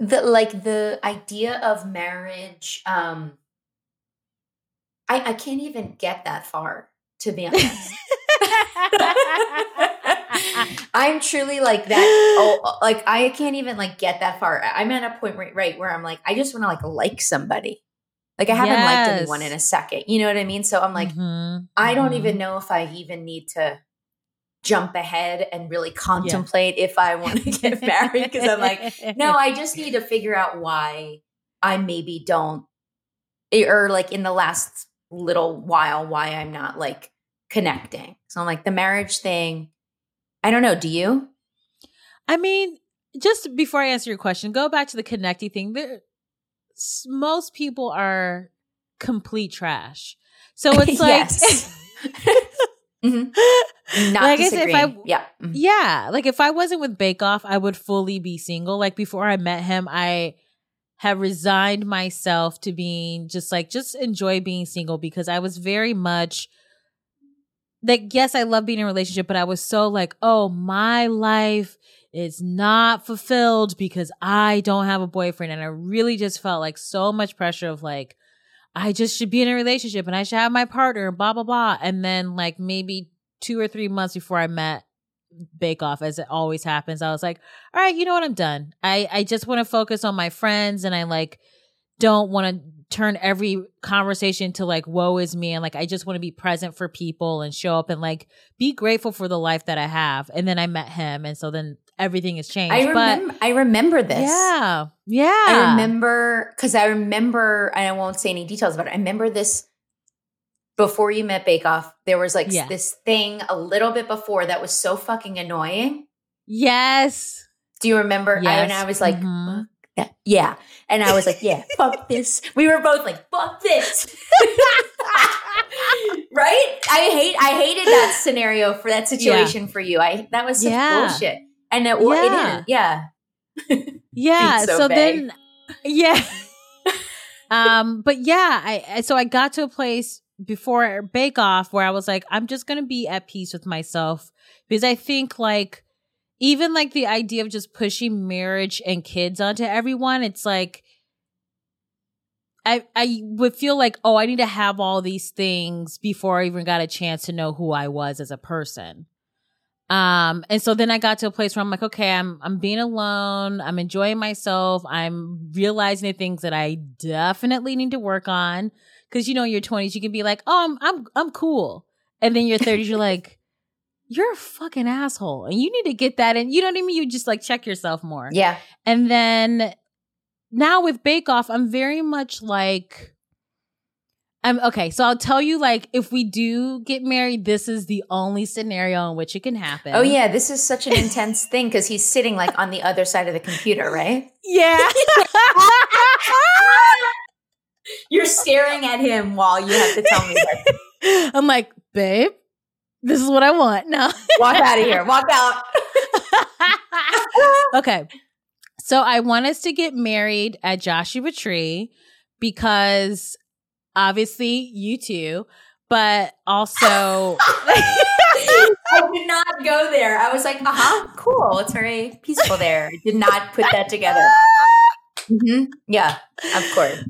the like the idea of marriage. Um, I I can't even get that far to be honest. I'm truly like that. Oh, like I can't even like get that far. I'm at a point right, right where I'm like, I just want to like like somebody. Like I haven't liked anyone in a second. You know what I mean? So I'm like, Mhm, I don't mhm. even know if I even need to jump ahead and really contemplate if I want to get married because I'm like, no, I just need to figure out why I maybe don't, eh, or like in the last little while, why I'm not like connecting. So I'm like, the marriage thing, I don't know. Do you? I mean, just before I answer your question, go back to the connecting thing. There, most people are complete trash. So it's like. Mhm. Not like if I, disagreeing. yeah. Mhm. yeah, like if I wasn't with Bae-con, I would fully be single. Like before I met him, I have resigned myself to being just like, just enjoy being single because I was very much like, yes, I love being in a relationship, but I was so like, oh, my life is not fulfilled because I don't have a boyfriend. And I really just felt like so much pressure of like, I just should be in a relationship and I should have my partner, blah, blah, blah. And then like maybe two or three months before I met Bae-con, as it always happens, I was like, all right, you know what? I'm done. I, I just want to focus on my friends and I like don't want to turn every conversation to like woe is me and like I just want to be present for people and show up and like be grateful for the life that I have. And then I met him and so then everything has changed. I but remember. I remember this. yeah. Yeah. I remember because I remember, and I won't say any details about it. I remember this before you met Bae-con. There was like Yeah. this thing a little bit before that was so fucking annoying. Yes. Do you remember? I, and I was like, Mhm. yeah. And I was like, yeah, fuck this. We were both like, fuck this. right? I hate, I hated that scenario for that situation for you. I that was such Yeah. bullshit. And it, Yeah. it yeah. Yeah. So So, then, yeah. um, but yeah, I, I so I got to a place before Bae-con where I was like, I'm just gonna be at peace with myself because I think like even like the idea of just pushing marriage and kids onto everyone, it's like I I would feel like, oh, I need to have all these things before I even got a chance to know who I was as a person. Um, and so then I got to a place where I'm like, okay, I'm I'm being alone, I'm enjoying myself, I'm realizing the things that I definitely need to work on. Cause you know, in your twenties, you can be like, oh, I'm I'm I'm cool. And then your thirties, you're like, you're a fucking asshole. And you need to get that and You know what I mean? You just like check yourself more. Yeah. And then now with Bae-con, I'm very much like I'm okay. So I'll tell you, like, if we do get married, this is the only scenario in which it can happen. Oh yeah, this is such an intense thing because he's sitting like on the other side of the computer, right? Yeah. You're staring at him while you have to tell me that. I'm like, babe, this is what I want. No. Walk out of here. Walk out. okay. So I want us to get married at Joshua Tree because obviously U2, but also I did not go there. I was like, uh huh, cool. It's very peaceful there. I did not put that together. Mhm. Yeah, of course.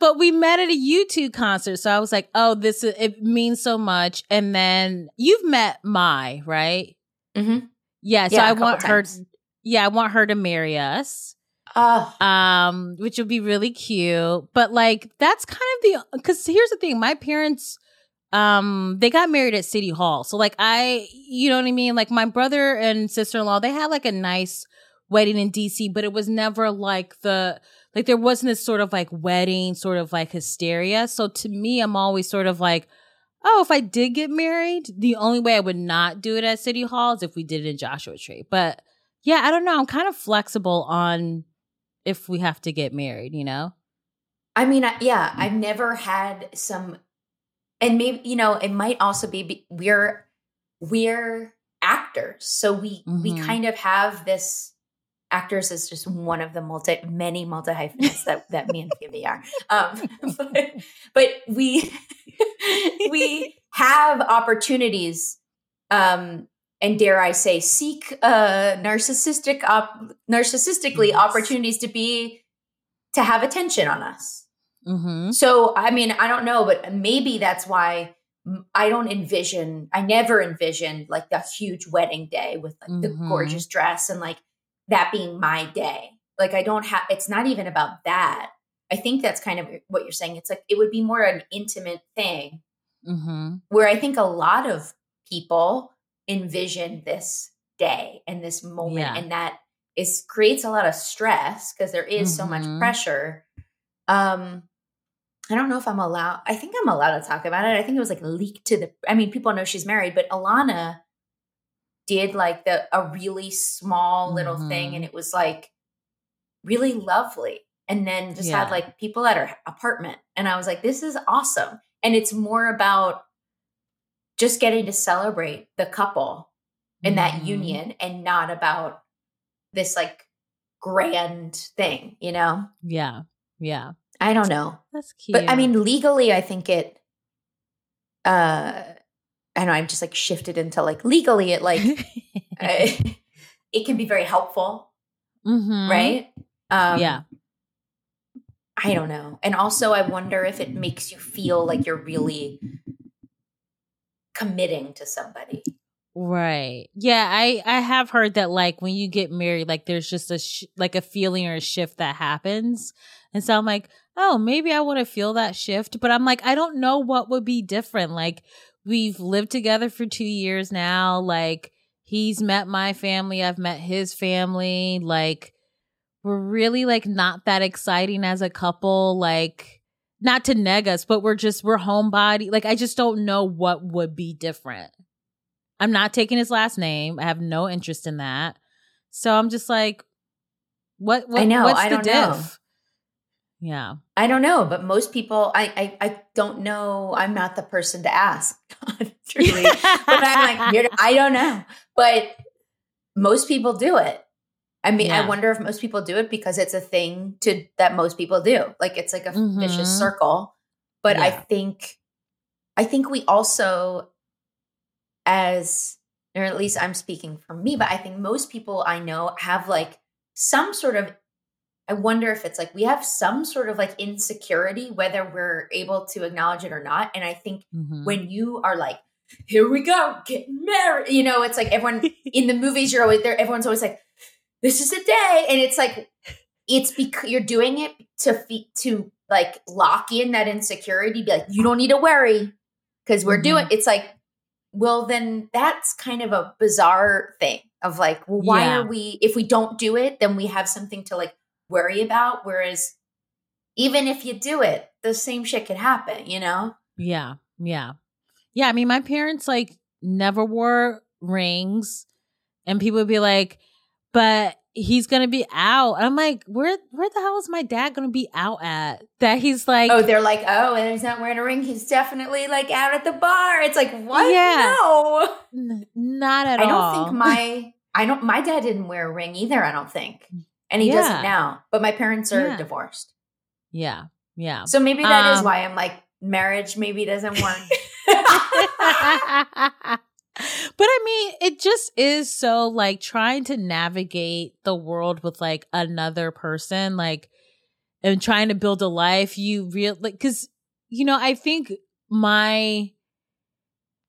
But we met at a U2 concert. So I was like, oh, this is, it means so much. And then you've met Mai, right? Mm-hmm. Yeah. So Yeah, I want her, yeah, I want her to marry us. Oh, um which would be really cute but like that's kind of the because here's the thing my parents um they got married at city hall so like i you know what i mean like my brother and sister-in-law they had like a nice wedding in dc but it was never like the like there wasn't this sort of like wedding sort of like hysteria. So to me i'm always sort of like oh if i did get married the only way i would not do it at city hall is if we did it in joshua tree. But yeah i don't know. I'm kind of flexible on if we have to get married, you know? I mean, I, yeah, I've never had some, and maybe you know, it might also be, we're we're actors, so we we Mhm. kind of have this actors is just one of the multi many multi hyphenates that that me and Phoebe are. Um, but, but we we have opportunities, um, and dare I say, seek uh, narcissistic op- narcissistically Yes. opportunities to be to have attention on us. Mm-hmm. So, I mean, I don't know, but maybe that's why I don't envision, I never envisioned like the huge wedding day with like the Mhm. gorgeous dress and like that being my day. Like, I don't have, it's not even about that. I think that's kind of what you're saying. It's like, it would be more an intimate thing Mm-hmm. where I think a lot of people envision this day and this moment, Yeah. and that is creates a lot of stress because there is so much Mhm. pressure. Um, I don't know if I'm allowed. I think I'm allowed to talk about it. I think it was like leaked to the. I mean, people know she's married, but Ilana did like the a really small little thing, Mhm. and it was like really lovely. And then just Yeah. had like people at her apartment, and I was like, this is awesome. And it's more about just getting to celebrate the couple and that Mhm. union, and not about this like grand thing. You know, Yeah. Yeah. I don't know. That's cute. But I mean, legally, I think it. Uh, I know I'm just like shifted into like legally, it like uh, it can be very helpful, Mhm. right? Um, yeah. I don't know, and also I wonder if it makes you feel like you're really committing to somebody. Right. Yeah, I I have heard that like when you get married like there's just a sh- like a feeling or a shift that happens. And so I'm like, "Oh, maybe I want to feel that shift." But I'm like, I don't know what would be different. Like we've lived together for 2 years now. Like he's met my family, I've met his family. Like we're really like not that exciting as a couple like not to neg us, but we're just we're homebody. Like I just don't know what would be different. I'm not taking his last name. I have no interest in that. So I'm just like, what? what I know, What's I the don't diff? know. Yeah. I don't know, but most people, I, I, I don't know. I'm not the person to ask, truly. but I'm like, you're, I don't know. But most people do it. I mean, I wonder if most people do it because it's a thing to that most people do. Like it's like a vicious Mhm. circle. But I think, I think we also, as or at least I'm speaking for me, but I think most people I know have like some sort of. I wonder if it's like we have some sort of like insecurity, whether we're able to acknowledge it or not. And I think Mhm. when you are like, here we go, get married. You know, it's like everyone in the movies, you're always there, everyone's always like, this is the day. And it's like, it's because you're doing it to fe- to like lock in that insecurity, be like, you don't need to worry because we're Mhm. doing it's like, well, then that's kind of a bizarre thing of like, well, why Yeah. are we, if we don't do it, then we have something to like worry about. Whereas even if you do it, the same shit could happen, you know? Yeah. Yeah. Yeah. I mean, my parents like never wore rings, and people would be like, but he's gonna be out. I'm like, where where the hell is my dad gonna be out at? That he's like, oh, they're like, oh, and he's not wearing a ring. He's definitely like out at the bar. It's like, what? Yeah. No. "N- not at all. I don't think my I don't my dad didn't wear a ring either, I don't think. And he Yeah. doesn't now. But my parents are Yeah. divorced. yeah. Yeah. So maybe that is Um, why I'm like marriage maybe doesn't work. but I mean, it just is so like trying to navigate the world with like another person, like, and trying to build a life. You real like, cause, you know, I think my,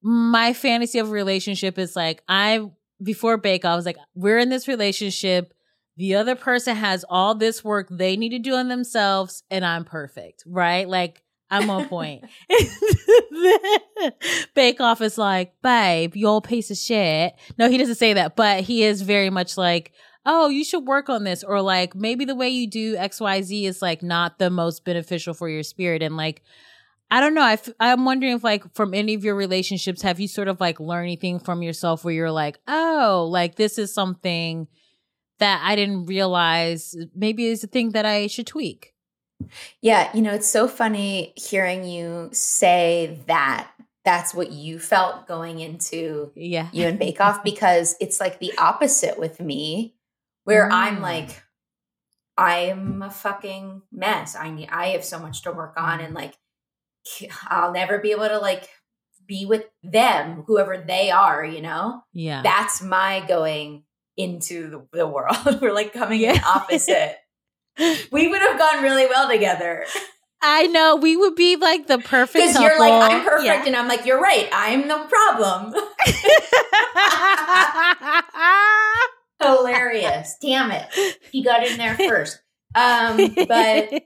my fantasy of relationship is like, I, before Bake, I was like, we're in this relationship. The other person has all this work they need to do on themselves, and I'm perfect, right? Like, I'm on point. Bae-con is like, babe, you old piece of shit. No, he doesn't say that, but he is very much like, oh, you should work on this. Or like, maybe the way you do XYZ is like not the most beneficial for your spirit. And like, I don't know. I f- I'm wondering if like from any of your relationships, have you sort of like learned anything from yourself where you're like, oh, like this is something that I didn't realize maybe is a thing that I should tweak. yeah, you know, it's so funny hearing you say that. That's what you felt going into Yeah. you and Bae-con because it's like the opposite with me, where I'm Mm. like, I'm a fucking mess. I need, I have so much to work on, and like, I'll never be able to like be with them, whoever they are. You know, Yeah. that's my going into the, the world. We're like coming in opposite. we would have gone really well together I know we would be like the perfect because you're like, I'm perfect, Yeah. and I'm like, you're right. I'm the problem. Hilarious. Damn it. He got in there first. Um, but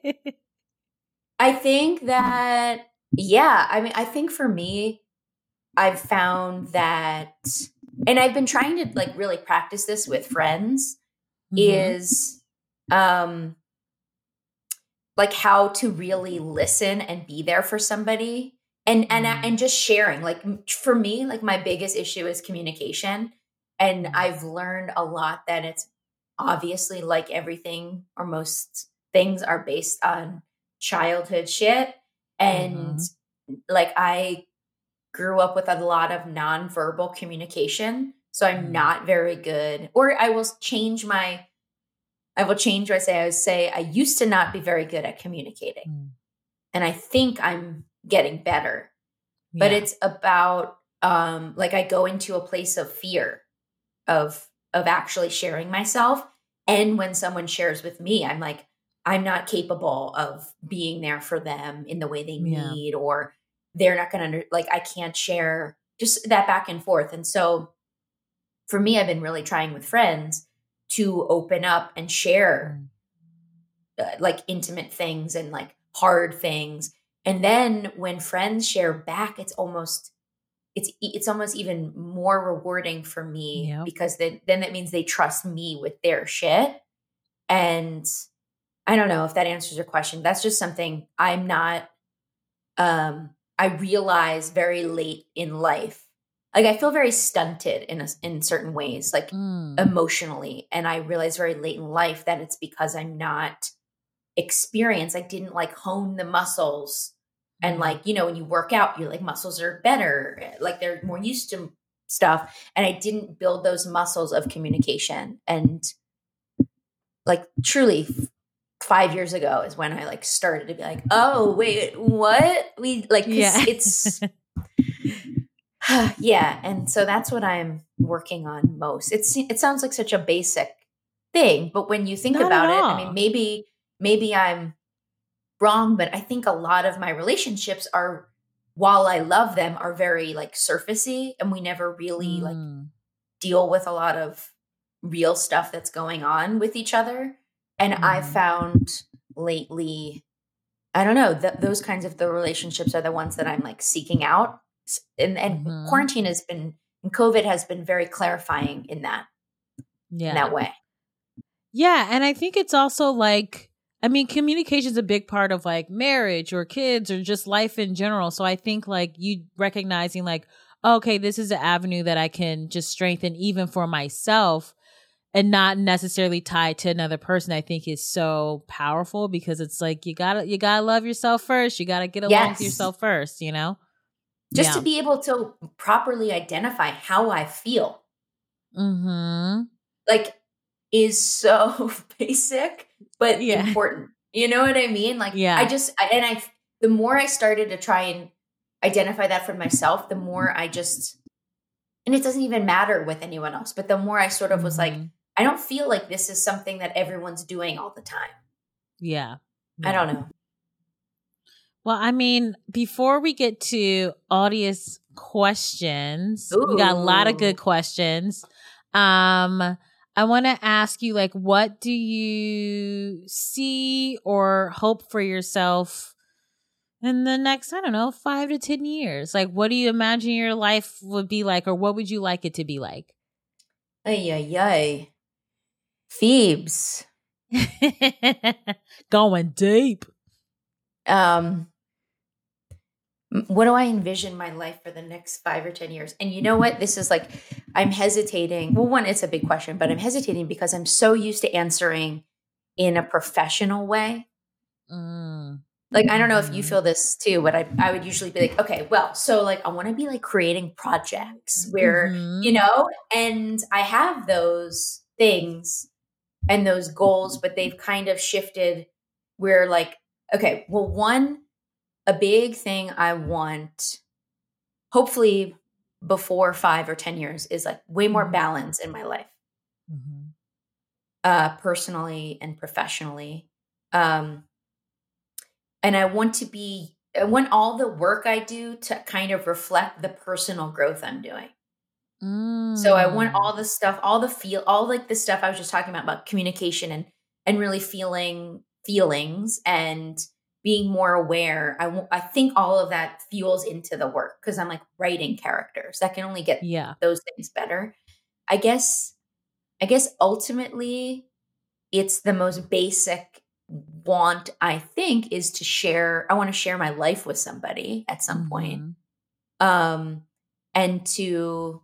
I think that, yeah, I mean, I think for me, I've found that, and I've been trying to like really practice this with friends Mhm. is, um, like how to really listen and be there for somebody and and Mm. and just sharing like for me like my biggest issue is communication and Mm. i've learned a lot that it's obviously like everything or most things are based on childhood shit and like i grew up with a lot of nonverbal communication so i'm Mm. not very good or i will change my i will change what i say i would say i used to not be very good at communicating Mm. and i think i'm getting better but it's about um like i go into a place of fear of of actually sharing myself and when someone shares with me i'm like i'm not capable of being there for them in the way they Yeah. need or they're not going to under like i can't share just that back and forth and so for me i've been really trying with friends to open up and share Mm. uh, like intimate things and like hard things and then when friends share back it's almost it's it's almost even more rewarding for me Yep. because then then that means they trust me with their shit and i don't know if that answers your question that's just something i'm not um i realize very late in life like i feel very stunted in a, in certain ways like Mm. emotionally and i realize very late in life that it's because i'm not experienced i didn't like hone the muscles and Mhm. like you know when you work out your like muscles are better eh, like they're more used to stuff and i didn't build those muscles of communication and like truly five years ago is when i like started to be like oh wait what we like? Yeah. it's yeah and so that's what i'm working on most it's it sounds like such a basic thing but when you think Not about it i mean maybe maybe i'm wrong but i think a lot of my relationships are while i love them are very like surfacey and we never really like Mm. deal with a lot of real stuff that's going on with each other and i've Mhm. found lately i don't know th- those kinds of the relationships are the ones that i'm like seeking out and and Mhm. quarantine has been and covid has been very clarifying in that yeah. in that way Yeah, and I think it's also like I mean communication is a big part of like marriage or kids or just life in general. So I think like you recognizing like okay, this is an avenue that I can just strengthen even for myself and not necessarily tied to another person I think is so powerful because it's like you got to you got to love yourself first. You got to get along with yourself first, you know? just Yeah. to be able to properly identify how i feel mm-hmm. like is so basic but Yeah. important you know what i mean like Yeah. i just I, and i the more i started to try and identify that for myself the more i just and it doesn't even matter with anyone else but the more i sort of was like Mhm. I don't feel like this is something that everyone's doing all the time yeah. i don't know Well, I mean, before we get to audience questions, we got a lot of good questions. Um, I want to ask you, like, what do you see or hope for yourself in the next, I don't know, five to 10 years? Like, what do you imagine your life would be like, or what would you like it to be like? ay ay ay phoebes Going deep. um what do i envision my life for the next five or ten years and you know what this is like i'm hesitating well one it's a big question but i'm hesitating because i'm so used to answering in a professional way Mm. like i don't know if you Mhm. feel this too but i, I would usually be like okay well so like i want to be like creating projects where Mhm. you know and i have those things and those goals, but they've kind of shifted where like, okay, well, one, a big thing I want, hopefully before five or 10 years, is like way more Mhm. balance in my life, Mhm. uh, personally and professionally. Um, and I want to be, I want all the work I do to kind of reflect the personal growth I'm doing. So I want Mm. all the stuff, all the feel, all like the stuff I was just talking about about communication and and really feeling feelings and being more aware. I want, I think all of that fuels into the work because I'm like writing characters that can only get Yeah. those things better. I guess I guess ultimately it's the most basic want I think is to share I want to share my life with somebody at some point Mhm. um and to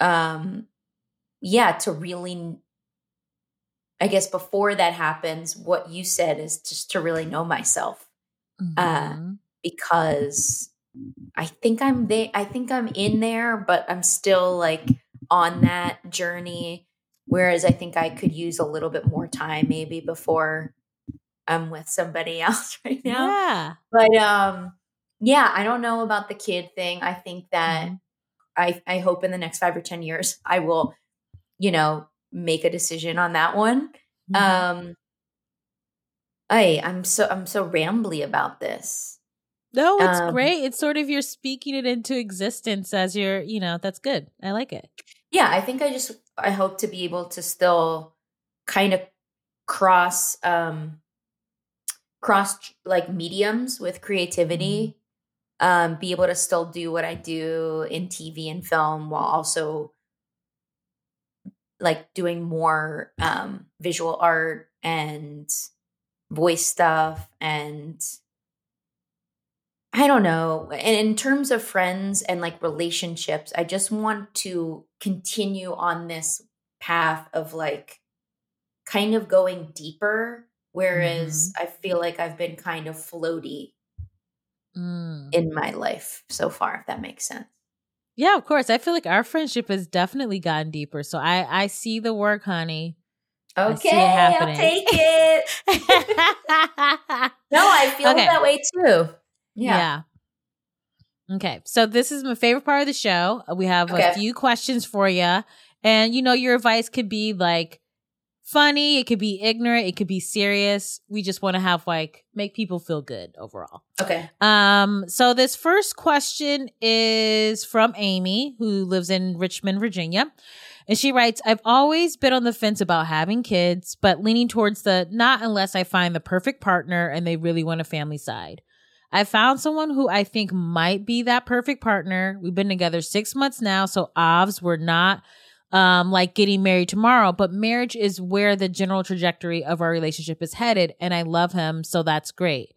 um yeah to really i guess before that happens what you said is just to really know myself Uh, Mhm. because i think i'm there i think i'm in there but i'm still like on that journey whereas i think i could use a little bit more time maybe before i'm with somebody else right now yeah. but um yeah i don't know about the kid thing i think that Mhm. I i hope in the next five or ten years i will you know make a decision on that one Mhm. um i i'm so i'm so rambly about this No, it's Um, great. It's sort of you're speaking it into existence as you're, you know, that's good. I like it. yeah i think i just i hope to be able to still kind of cross um cross like mediums with creativity um be able to still do what i do in tv and film while also like doing more um visual art and voice stuff and I don't know. And in terms of friends and like relationships, I just want to continue on this path of like kind of going deeper. Whereas I feel like I've been kind of floaty Mm. in my life so far, if that makes sense. Yeah, of course. I feel like our friendship has definitely gotten deeper. So I I see the work, honey. I see it Okay, I'll take it. No, I feel Okay. that way too. Yeah. Yeah. Okay. So this is my favorite part of the show. We have a few questions for you. And you know, your advice could be like funny, it could be ignorant, it could be serious. We just want to have like make people feel good overall. Okay. Um, so this first question is from Amy, who lives in Richmond, Virginia. And she writes, I've always been on the fence about having kids, but leaning towards the not unless I find the perfect partner and they really want a family side. I found someone who I think might be that perfect partner. We've been together six months now, so obvs we're not um like getting married tomorrow, but marriage is where the general trajectory of our relationship is headed, and I love him, so that's great.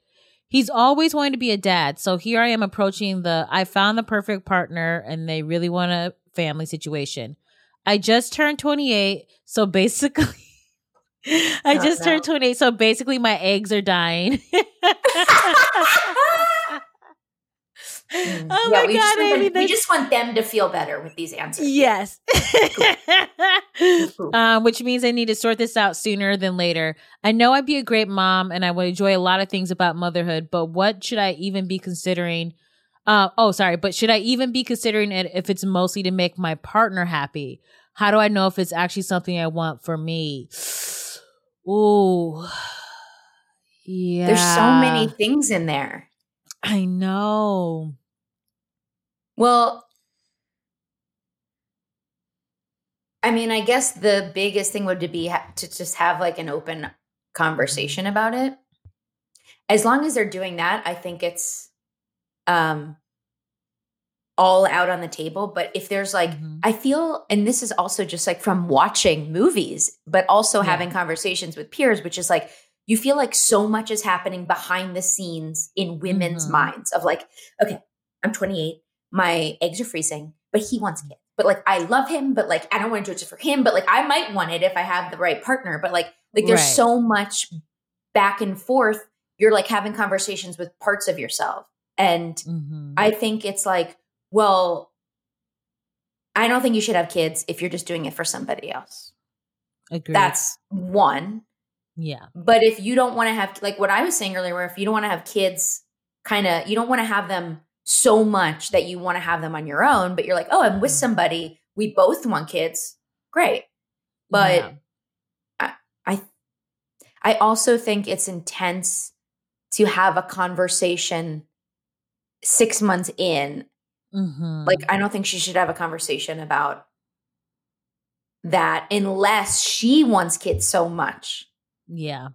He's always wanted to be a dad, so here I am approaching the I found the perfect partner and they really want a family situation. I just turned 28, so basically I just no. turned 28, so basically my eggs are dying. Mm. Oh Yeah, my we god, just want Amy, them- we just want them to feel better with these answers. Yes. Cool. um, which means I need to sort this out sooner than later. I know I'd be a great mom and I would enjoy a lot of things about motherhood, but what should I even be considering? Uh, oh, sorry, but should I even be considering it if it's mostly to make my partner happy? How do I know if it's actually something I want for me? Ooh. Yeah. There's so many things in there. I know. Well, I mean, I guess the biggest thing would be to just have like an open conversation about it. As long as they're doing that, I think it's um all out on the table, but if there's like Mhm. I feel and this is also just like from watching movies, but also Yeah. having conversations with peers, which is like you feel like so much is happening behind the scenes in women's Mhm. minds of like, okay, I'm 28, my eggs are freezing, but he wants kids. But like I love him, but like I don't want to do it just for him, but like I might want it if I have the right partner. But like like there's Right. so much back and forth. You're like having conversations with parts of yourself. And Mhm. I think it's like, well, I don't think you should have kids if you're just doing it for somebody else. Agreed. That's one. Yeah. But if you don't want to have, like what I was saying earlier, where if you don't want to have kids, kind of, you don't want to have them so much that you want to have them on your own, but you're like, oh, I'm with Mhm. somebody. We both want kids. Great. But Yeah. I, I also think it's intense to have a conversation six months in. Mhm. Like, I don't think she should have a conversation about that unless she wants kids so much. Yeah.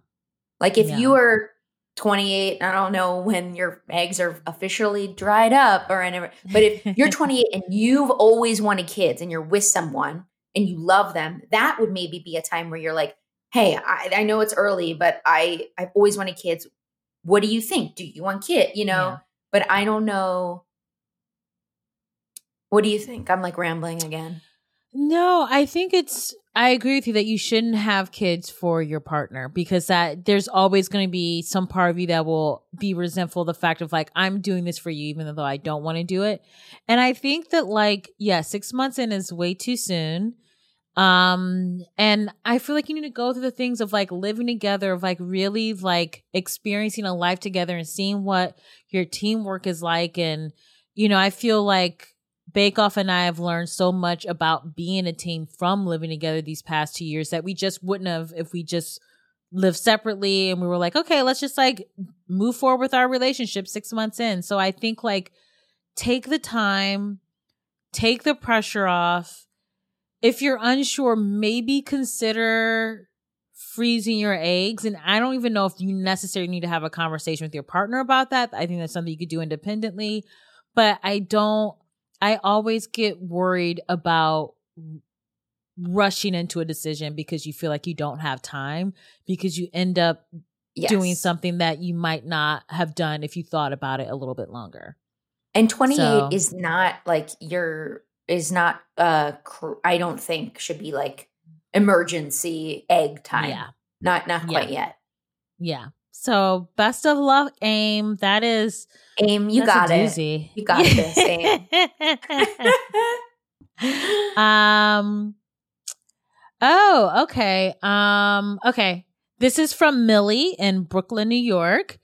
Like if Yeah. you are 28, I don't know when your eggs are officially dried up or whatever, but if you're 28 and you've always wanted kids and you're with someone and you love them, that would maybe be a time where you're like, hey, I, I know it's early, but I I've always wanted kids. What do you think? Do you want kid? You know, Yeah. but I don't know. What do you think? I'm like rambling again. No, I think it's I agree with you that you shouldn't have kids for your partner because that there's always going to be some part of you that will be resentful of the fact of like I'm doing this for you even though I don't want to do it. And I think that like yeah, 6 months in is way too soon. Um and I feel like you need to go through the things of like living together of like really like experiencing a life together and seeing what your teamwork is like and you know, I feel like Bae-con and I have learned so much about being a team from living together these past two years that we just wouldn't have if we just lived separately and we were like, okay, let's just like move forward with our relationship six months in. So I think like take the time, take the pressure off. If you're unsure, maybe consider freezing your eggs. And I don't even know if you necessarily need to have a conversation with your partner about that. I think that's something you could do independently. But I don't I always get worried about rushing into a decision because you feel like you don't have time because you end up Yes. doing something that you might not have done if you thought about it a little bit longer. And 28 So- is not like your is not uh cr- I don't think should be like emergency egg time. Yeah. Not not Yeah. quite yet. Yeah. So best of luck, aim. That is Aim, you got it. doozy. You got this, Aim. um oh okay um okay this is from millie in brooklyn new york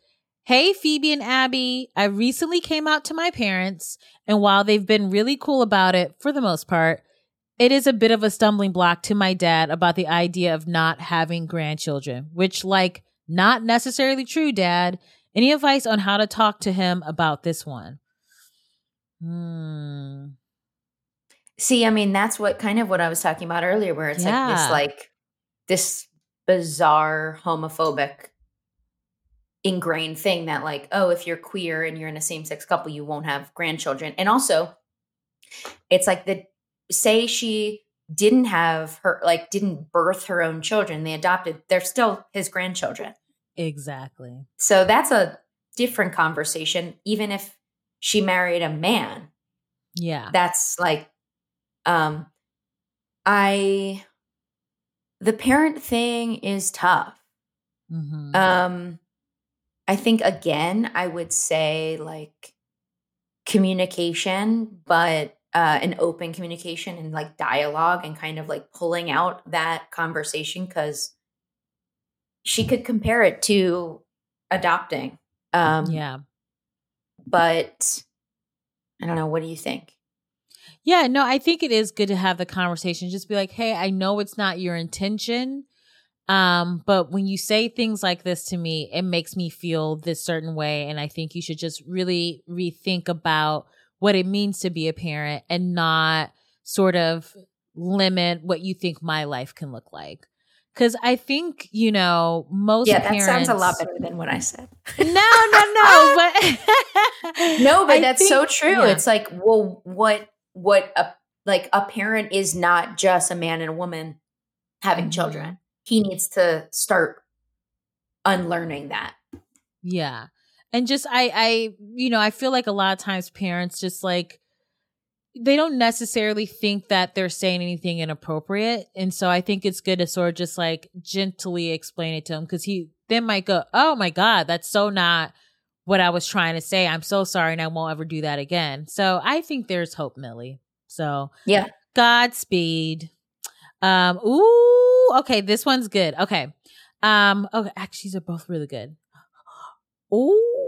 hey phoebe and abbi i recently came out to my parents and while they've been really cool about it for the most part it is a bit of a stumbling block to my dad about the idea of not having grandchildren which like not necessarily true dad any advice on how to talk to him about this one hmm See, I mean, that's what kind of what I was talking about earlier, where it's like this like this bizarre homophobic ingrained thing that like, oh, if you're queer and you're in a same sex couple, you won't have grandchildren. And also, it's like the say she didn't have her like didn't birth her own children, they adopted, they're still his grandchildren. Exactly. So that's a different conversation, even if she married a man. Yeah. That's like um i the parent thing is tough. Hmm um i think again i would say like communication but uh an open communication and like dialogue and kind of like pulling out that conversation because she could compare it to adopting um yeah but i don't know what do you think Yeah, no, I think it is good to have the conversation. Just be like, hey, I know it's not your intention. Um, but when you say things like this to me, it makes me feel this certain way. And I think you should just really rethink about what it means to be a parent and not sort of limit what you think my life can look like. Cause I think, you know, most yeah that parents sounds a lot better than what i said No, no, no, but no but I that's think- so true yeah. it's like well what what a like a parent is not just a man and a woman having Mhm. children he needs to start unlearning that Yeah. And just I I you know, I feel like a lot of times parents just like they don't necessarily think that they're saying anything inappropriate. And so I think it's good to sort of just like gently explain it to him cuz he then might go, "Oh my god, that's so not what I was trying to say. I'm so sorry and I won't ever do that again." So I think there's hope, Millie. So yeah Godspeed. Um, ooh, Ooh, okay, this one's good. Okay. Um, okay, actually these are both really good. Ooh.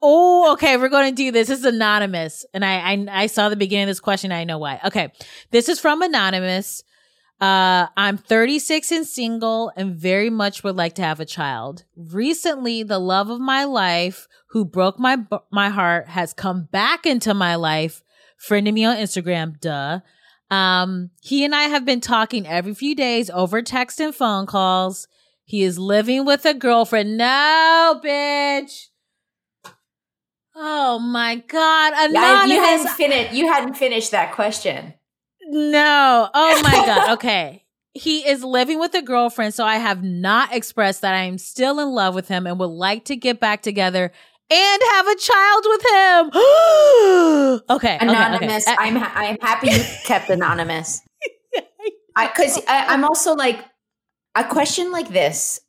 Oh, okay. We're going to do this. This is anonymous, and I, I I saw the beginning of this question. I know why. Okay, this is from anonymous. Uh, I'm 36 and single, and very much would like to have a child. Recently, the love of my life, who broke my my heart, has come back into my life. Friending me on Instagram, duh. Um, he and I have been talking every few days over text and phone calls. He is living with a girlfriend. No, bitch. Oh my god, anonymous. you hadn't finished. You hadn't finished that question. no. Oh my god. Okay. He is living with a girlfriend, so I have not expressed that I am still in love with him and would like to get back together and have a child with him. okay, okay, Anonymous. okay. I'm ha- I'm happy you kept anonymous. Because uh, I'm also like a question like this,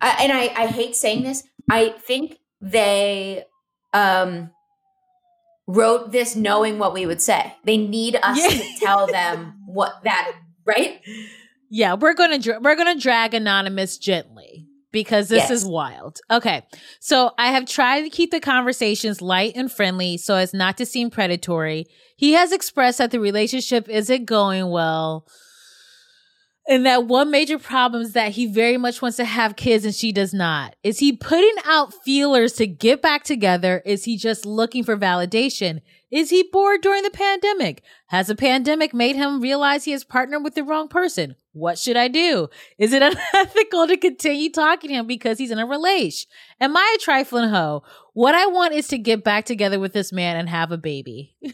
I, and I I hate saying this. I think they um wrote this knowing what we would say. They need us Yeah. to tell them what that right. Yeah, we're gonna dra- we're gonna drag anonymous gently because this Yes. is wild. Okay, so I have tried to keep the conversations light and friendly so as not to seem predatory. He has expressed that the relationship isn't going well, and that one major problem is that he very much wants to have kids and she does not. Is he putting out feelers to get back together? Is he just looking for validation? Is he bored during the pandemic? Has the pandemic made him realize he has partnered with the wrong person? What should I do? Is it unethical to continue talking to him because he's in a relation? Am I a trifling hoe? What I want is to get back together with this man and have a baby.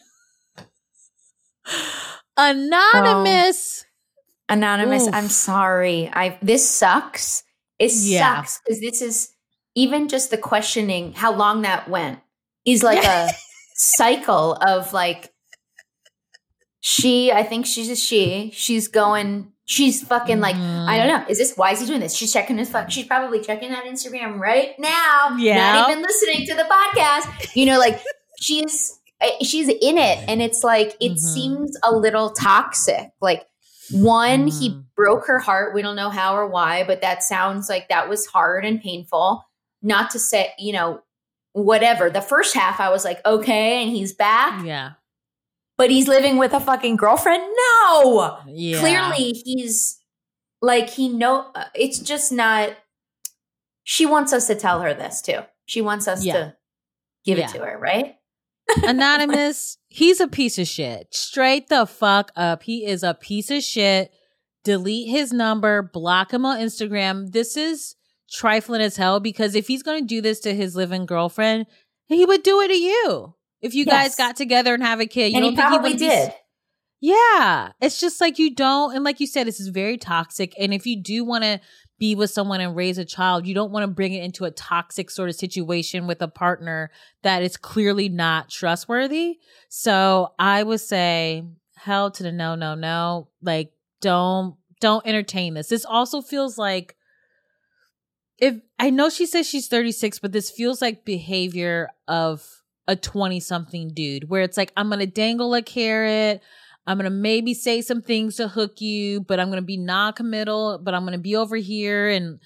Um, Anonymous. Anonymous, Oof. I'm sorry. I this sucks. It Yeah. sucks because this is even just the questioning how long that went is like a cycle of like she, I think she's a she. She's going, she's fucking like, I don't know. Is this why is he doing this? She's checking his fuck. She's probably checking that Instagram right now. Yeah. Not even listening to the podcast. You know, like she's eh, she's in it. And it's like it Mhm. seems a little toxic. Like one, he Mhm. broke her heart. We don't know how or why, but that sounds like that was hard and painful. Not to say, you know, whatever. The first half, I was like, okay, and he's back, Yeah. but he's living with a fucking girlfriend. No, Yeah. clearly he's like he know. uh, It's just not. She wants us to tell her this too. She wants us Yeah. to give Yeah. it to her, right? Anonymous, he's a piece of shit. Straight the fuck up. He is a piece of shit. Delete his number, block him on Instagram. This is trifling as hell because if he's going to do this to his living girlfriend, he would do it to you. If you guys got together and have a kid, you and don't he think probably would be- did. yeah. It's just like you don't. And like you said, this is very toxic. And if you do want to be with someone and raise a child, you don't want to bring it into a toxic sort of situation with a partner that is clearly not trustworthy. So I would say, hell to the no, no, no. Like, don't, don't entertain this. This also feels like, if I know she says she's 36, but this feels like behavior of a 20 something dude where it's like, I'm going to dangle a carrot. I'm going to maybe say some things to hook you, but I'm going to be non committal, but I'm going to be over here. And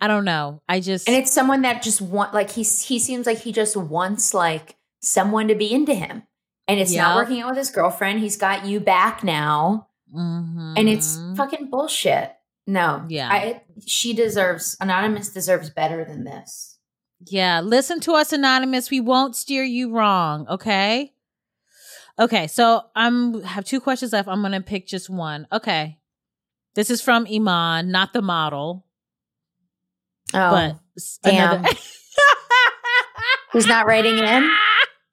I don't know. I just, And it's someone that just want like he, he seems like he just wants like someone to be into him. And it's Yeah. not working out with his girlfriend. He's got you back now. And it's Mhm. fucking bullshit. No. Yeah. I she deserves anonymous deserves better than this. Yeah, listen to us, Anonymous. We won't steer you wrong, okay? Okay, so I'm have two questions left. I'm gonna pick just one. Okay. This is from Iman, not the model, Oh. but damn. Who's not writing in?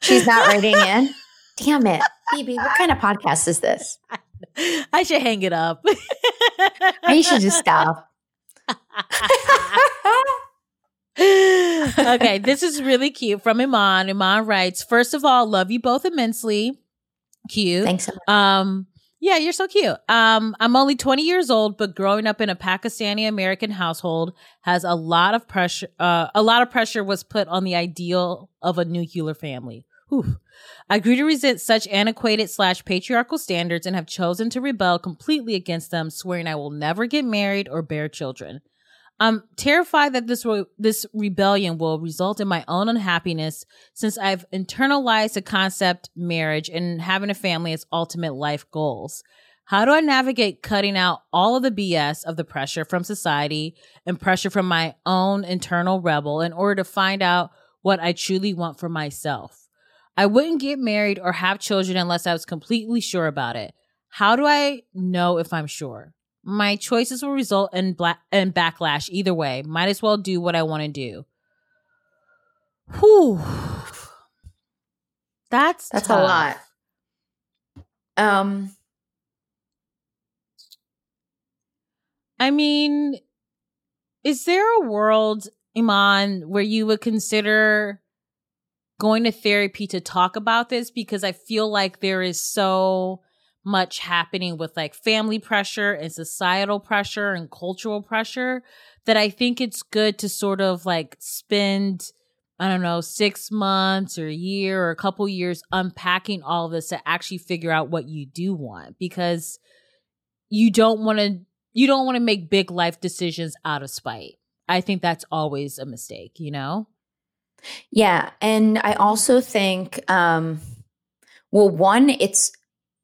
She's not writing in. Damn it. Phoebe, what kind of podcast is this? I should hang it up. You should just stop. okay, this is really cute from Iman. Iman writes, First of all, love you both immensely. Cute. Thanks so. Um, yeah, you're so cute. Um, I'm only 20 years old, but growing up in a Pakistani American household has a lot of pressure. Uh, a lot of pressure was put on the ideal of a nuclear family. Whew. I grew to resent such antiquated slash patriarchal standards and have chosen to rebel completely against them, swearing I will never get married or bear children. I'm terrified that this re- this rebellion will result in my own unhappiness since I've internalized the concept marriage and having a family as ultimate life goals. How do I navigate cutting out all of the BS of the pressure from society and pressure from my own internal rebel in order to find out what I truly want for myself? I wouldn't get married or have children unless I was completely sure about it. How do I know if I'm sure? My choices will result in black and backlash either way. Might as well do what I want to do. Whew. That's That's tough. a lot. Um, I mean, is there a world, Iman, where you would consider going to therapy to talk about this? Because I feel like there is so much happening with like family pressure and societal pressure and cultural pressure that I think it's good to sort of like spend, I don't know, six months or a year or a couple years unpacking all of this to actually figure out what you do want because you don't want to you don't want to make big life decisions out of spite. I think that's always a mistake, you know? yeah, and I also think, um, well, one, it's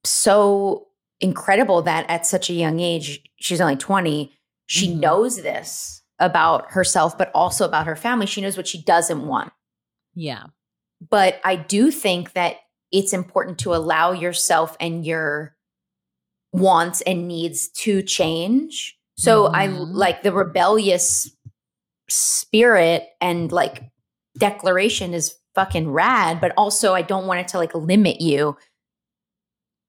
so incredible that at such a young age, she's only twenty, she Mhm. knows this about herself, but also about her family. She knows what she doesn't want. Yeah. but I do think that it's important to allow yourself and your wants and needs to change. So I Mhm. like the rebellious spirit and like declaration is fucking rad, but also I don't want it to like limit you.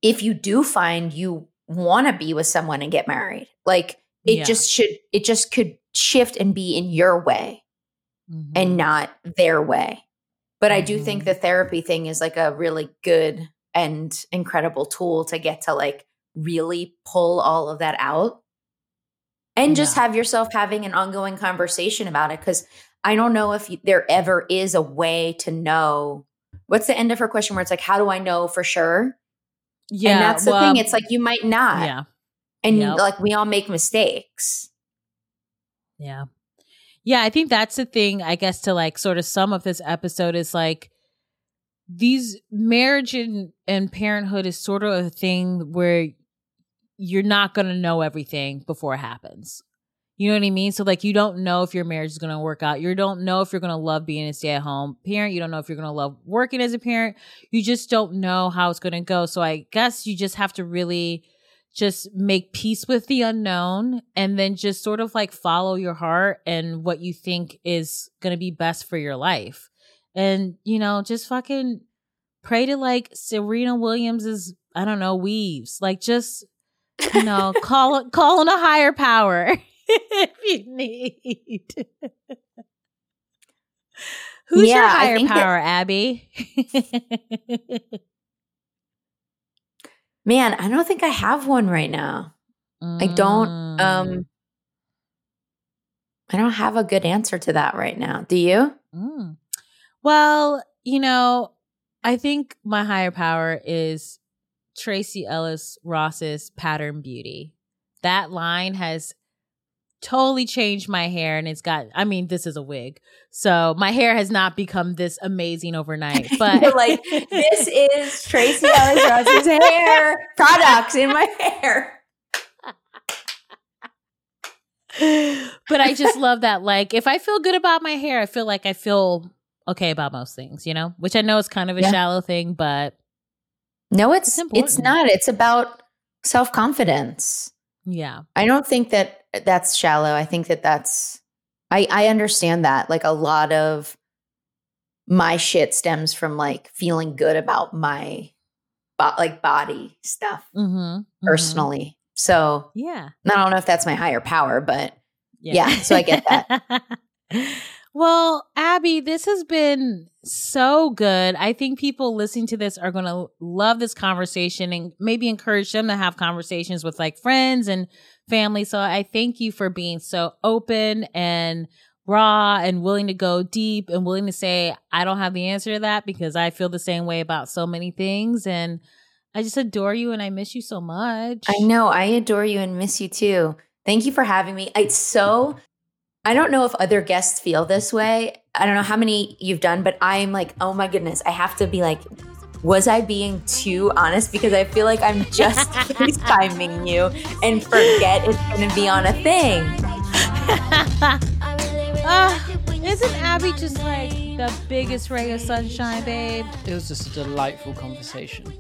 If you do find you want to be with someone and get married, like it Yeah. just should, it just could shift and be in your way Mhm. and not their way. But I do think Mhm. the therapy thing is like a really good and incredible tool to get to like really pull all of that out and just Yeah. have yourself having an ongoing conversation about it. Cause I don't know if you, there ever is a way to know what's the end of her question where it's like, how do I know for sure? Yeah, and that's the well, thing. It's like you might not. yeah, And Yep. like we all make mistakes. yeah. Yeah, I think that's the thing, I guess, to like sort of sum up this episode is like these marriage and, and parenthood is sort of a thing where you're not going to know everything before it happens. You know what I mean? So like you don't know if your marriage is going to work out. You don't know if you're going to love being a stay-at-home parent. You don't know if you're going to love working as a parent. You just don't know how it's going to go. So I guess you just have to really just make peace with the unknown and then just sort of like follow your heart and what you think is going to be best for your life. And you know, just fucking pray to like Serena Williams's I don't know, weaves. Like just you know, call call on a higher power if you need. Who's your Yeah, I higher that- power, Abbi? Man, I don't think I have one right now. I don't Mm. um I don't have a good answer to that right now. Do you? Mm. Well, you know, I think my higher power is Tracee Ellis Ross's pattern beauty. That line has totally changed my hair and it's got I mean, this is a wig. So my hair has not become this amazing overnight. But like, this is Tracee Ellis Ross's hair products in my hair. but I just love that. Like, if I feel good about my hair, I feel like I feel okay about most things, you know? Which I know is kind of a Yeah. shallow thing, but No, it's It's it's, not. It's about self-confidence. yeah. I don't think that that's shallow. I think that that's I I understand that. Like a lot of my shit stems from like feeling good about my bo- like body stuff Mm-hmm. personally. So Yeah. I don't know if that's my higher power, but Yeah, so I get that. well, Abbi, this has been so good. I think people listening to this are going to love this conversation and maybe encourage them to have conversations with like friends and family. So I thank you for being so open and raw and willing to go deep and willing to say, I don't have the answer to that because I feel the same way about so many things. And I just adore you and I miss you so much. I know. I adore you and miss you too. Thank you for having me. It's so, I don't know if other guests feel this way. I don't know how many you've done, but I'm like, oh my goodness, I have to be like, was I being too honest? Because I feel like I'm just FaceTiming you and forget it's going to be on a thing. Ah, isn't Abbi just like the biggest ray of sunshine, babe? It was just a delightful conversation.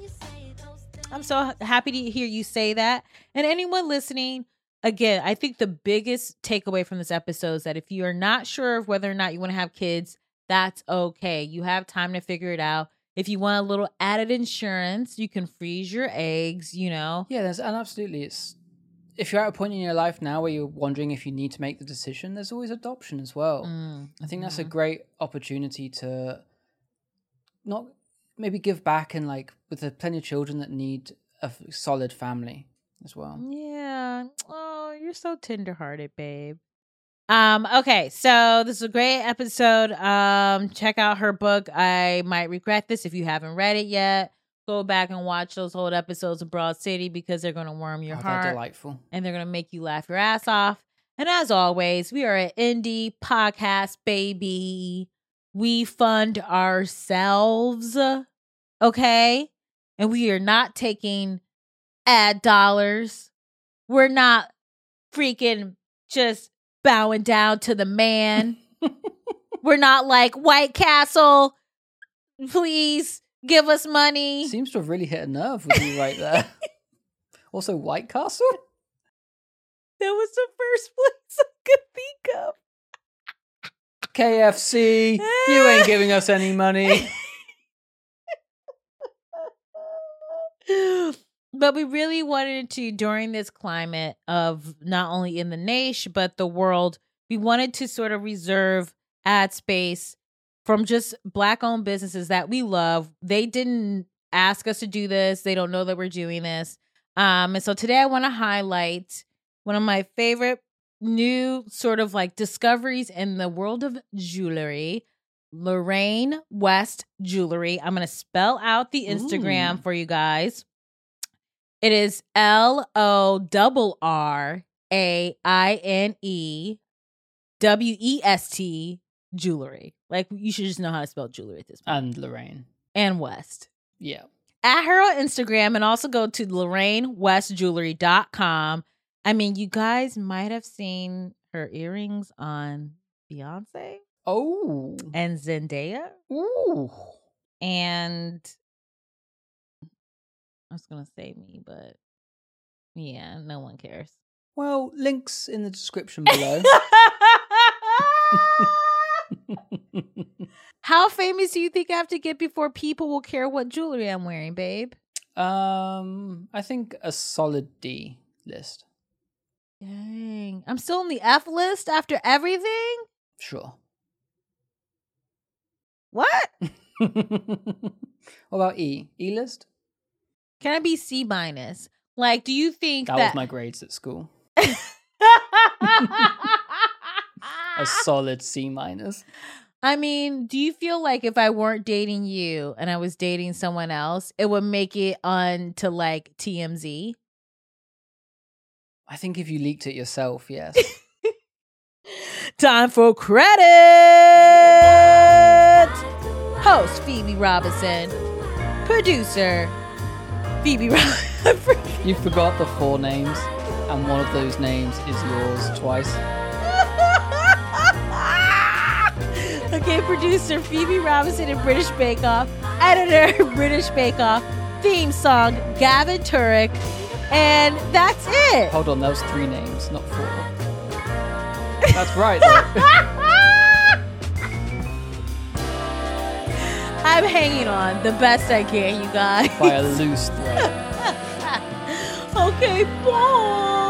I'm so happy to hear you say that. And anyone listening, again, I think the biggest takeaway from this episode is that if you are not sure of whether or not you want to have kids, that's okay. You have time to figure it out. If you want a little added insurance, you can freeze your eggs, you know. Yeah, there's and absolutely it's if you're at a point in your life now where you're wondering if you need to make the decision, there's always adoption as well. Mm, I think that's a mhm. great opportunity to not maybe give back and like with the plenty of children that need a solid family as well. Yeah. Oh, you're so tenderhearted, babe. Um, okay, so this is a great episode. Um, check out her book. I might regret this if you haven't read it yet. Go back and watch those old episodes of Broad City because they're gonna warm your Oh, heart delightful. and they're gonna make you laugh your ass off. And as always, we are an indie podcast, baby. We fund ourselves, okay? And we are not taking ad dollars. We're not freaking just bowing down to the man. We're not like White Castle. Please give us money. Seems to have really hit a nerve with you right there. also, White Castle. That was the first place I could think of. KFC, you ain't giving us any money. but we really wanted to during this climate of not only in the nation but the world we wanted to sort of reserve ad space from just black owned businesses that we love they didn't ask us to do this they don't know that we're doing this um and so today i want to highlight one of my favorite new sort of like discoveries in the world of jewelry Lorraine West Jewelry. I'm going to spell out the Instagram Ooh. for you guys. It is L O double R A I N E W E S T Jewelry. Like you should just know how to spell jewelry at this point. And Lorraine. and West. Yeah. At her on Instagram and also go to LorraineWestJewelry.com. I mean, you guys might have seen her earrings on Beyonce Oh. and Zendaya. Ooh. and I was gonna say me, but yeah, no one cares. Well, links in the description below. How famous do you think I have to get before people will care what jewelry I'm wearing, babe? um, I think a solid D list. Dang, I'm still on the F list after everything. Sure. What? what about E? E list? Can I be C minus? Like, do you think That that? was my grades at school. A solid C minus. I mean, do you feel like if I weren't dating you and I was dating someone else, it would make it on to like TMZ? I think if you leaked it yourself, yes. Time for credit. Host Phoebe Robinson, producer Phoebe Robinson. you forgot the four names, and one of those names is yours twice. okay, producer Phoebe Robinson in British Bae-con, editor British Bae-con, theme song Gavin Turek, and that's it. Hold on, that was three names, not four. That's right. I'm hanging on the best I can, you guys. By a loose thread. okay, bye.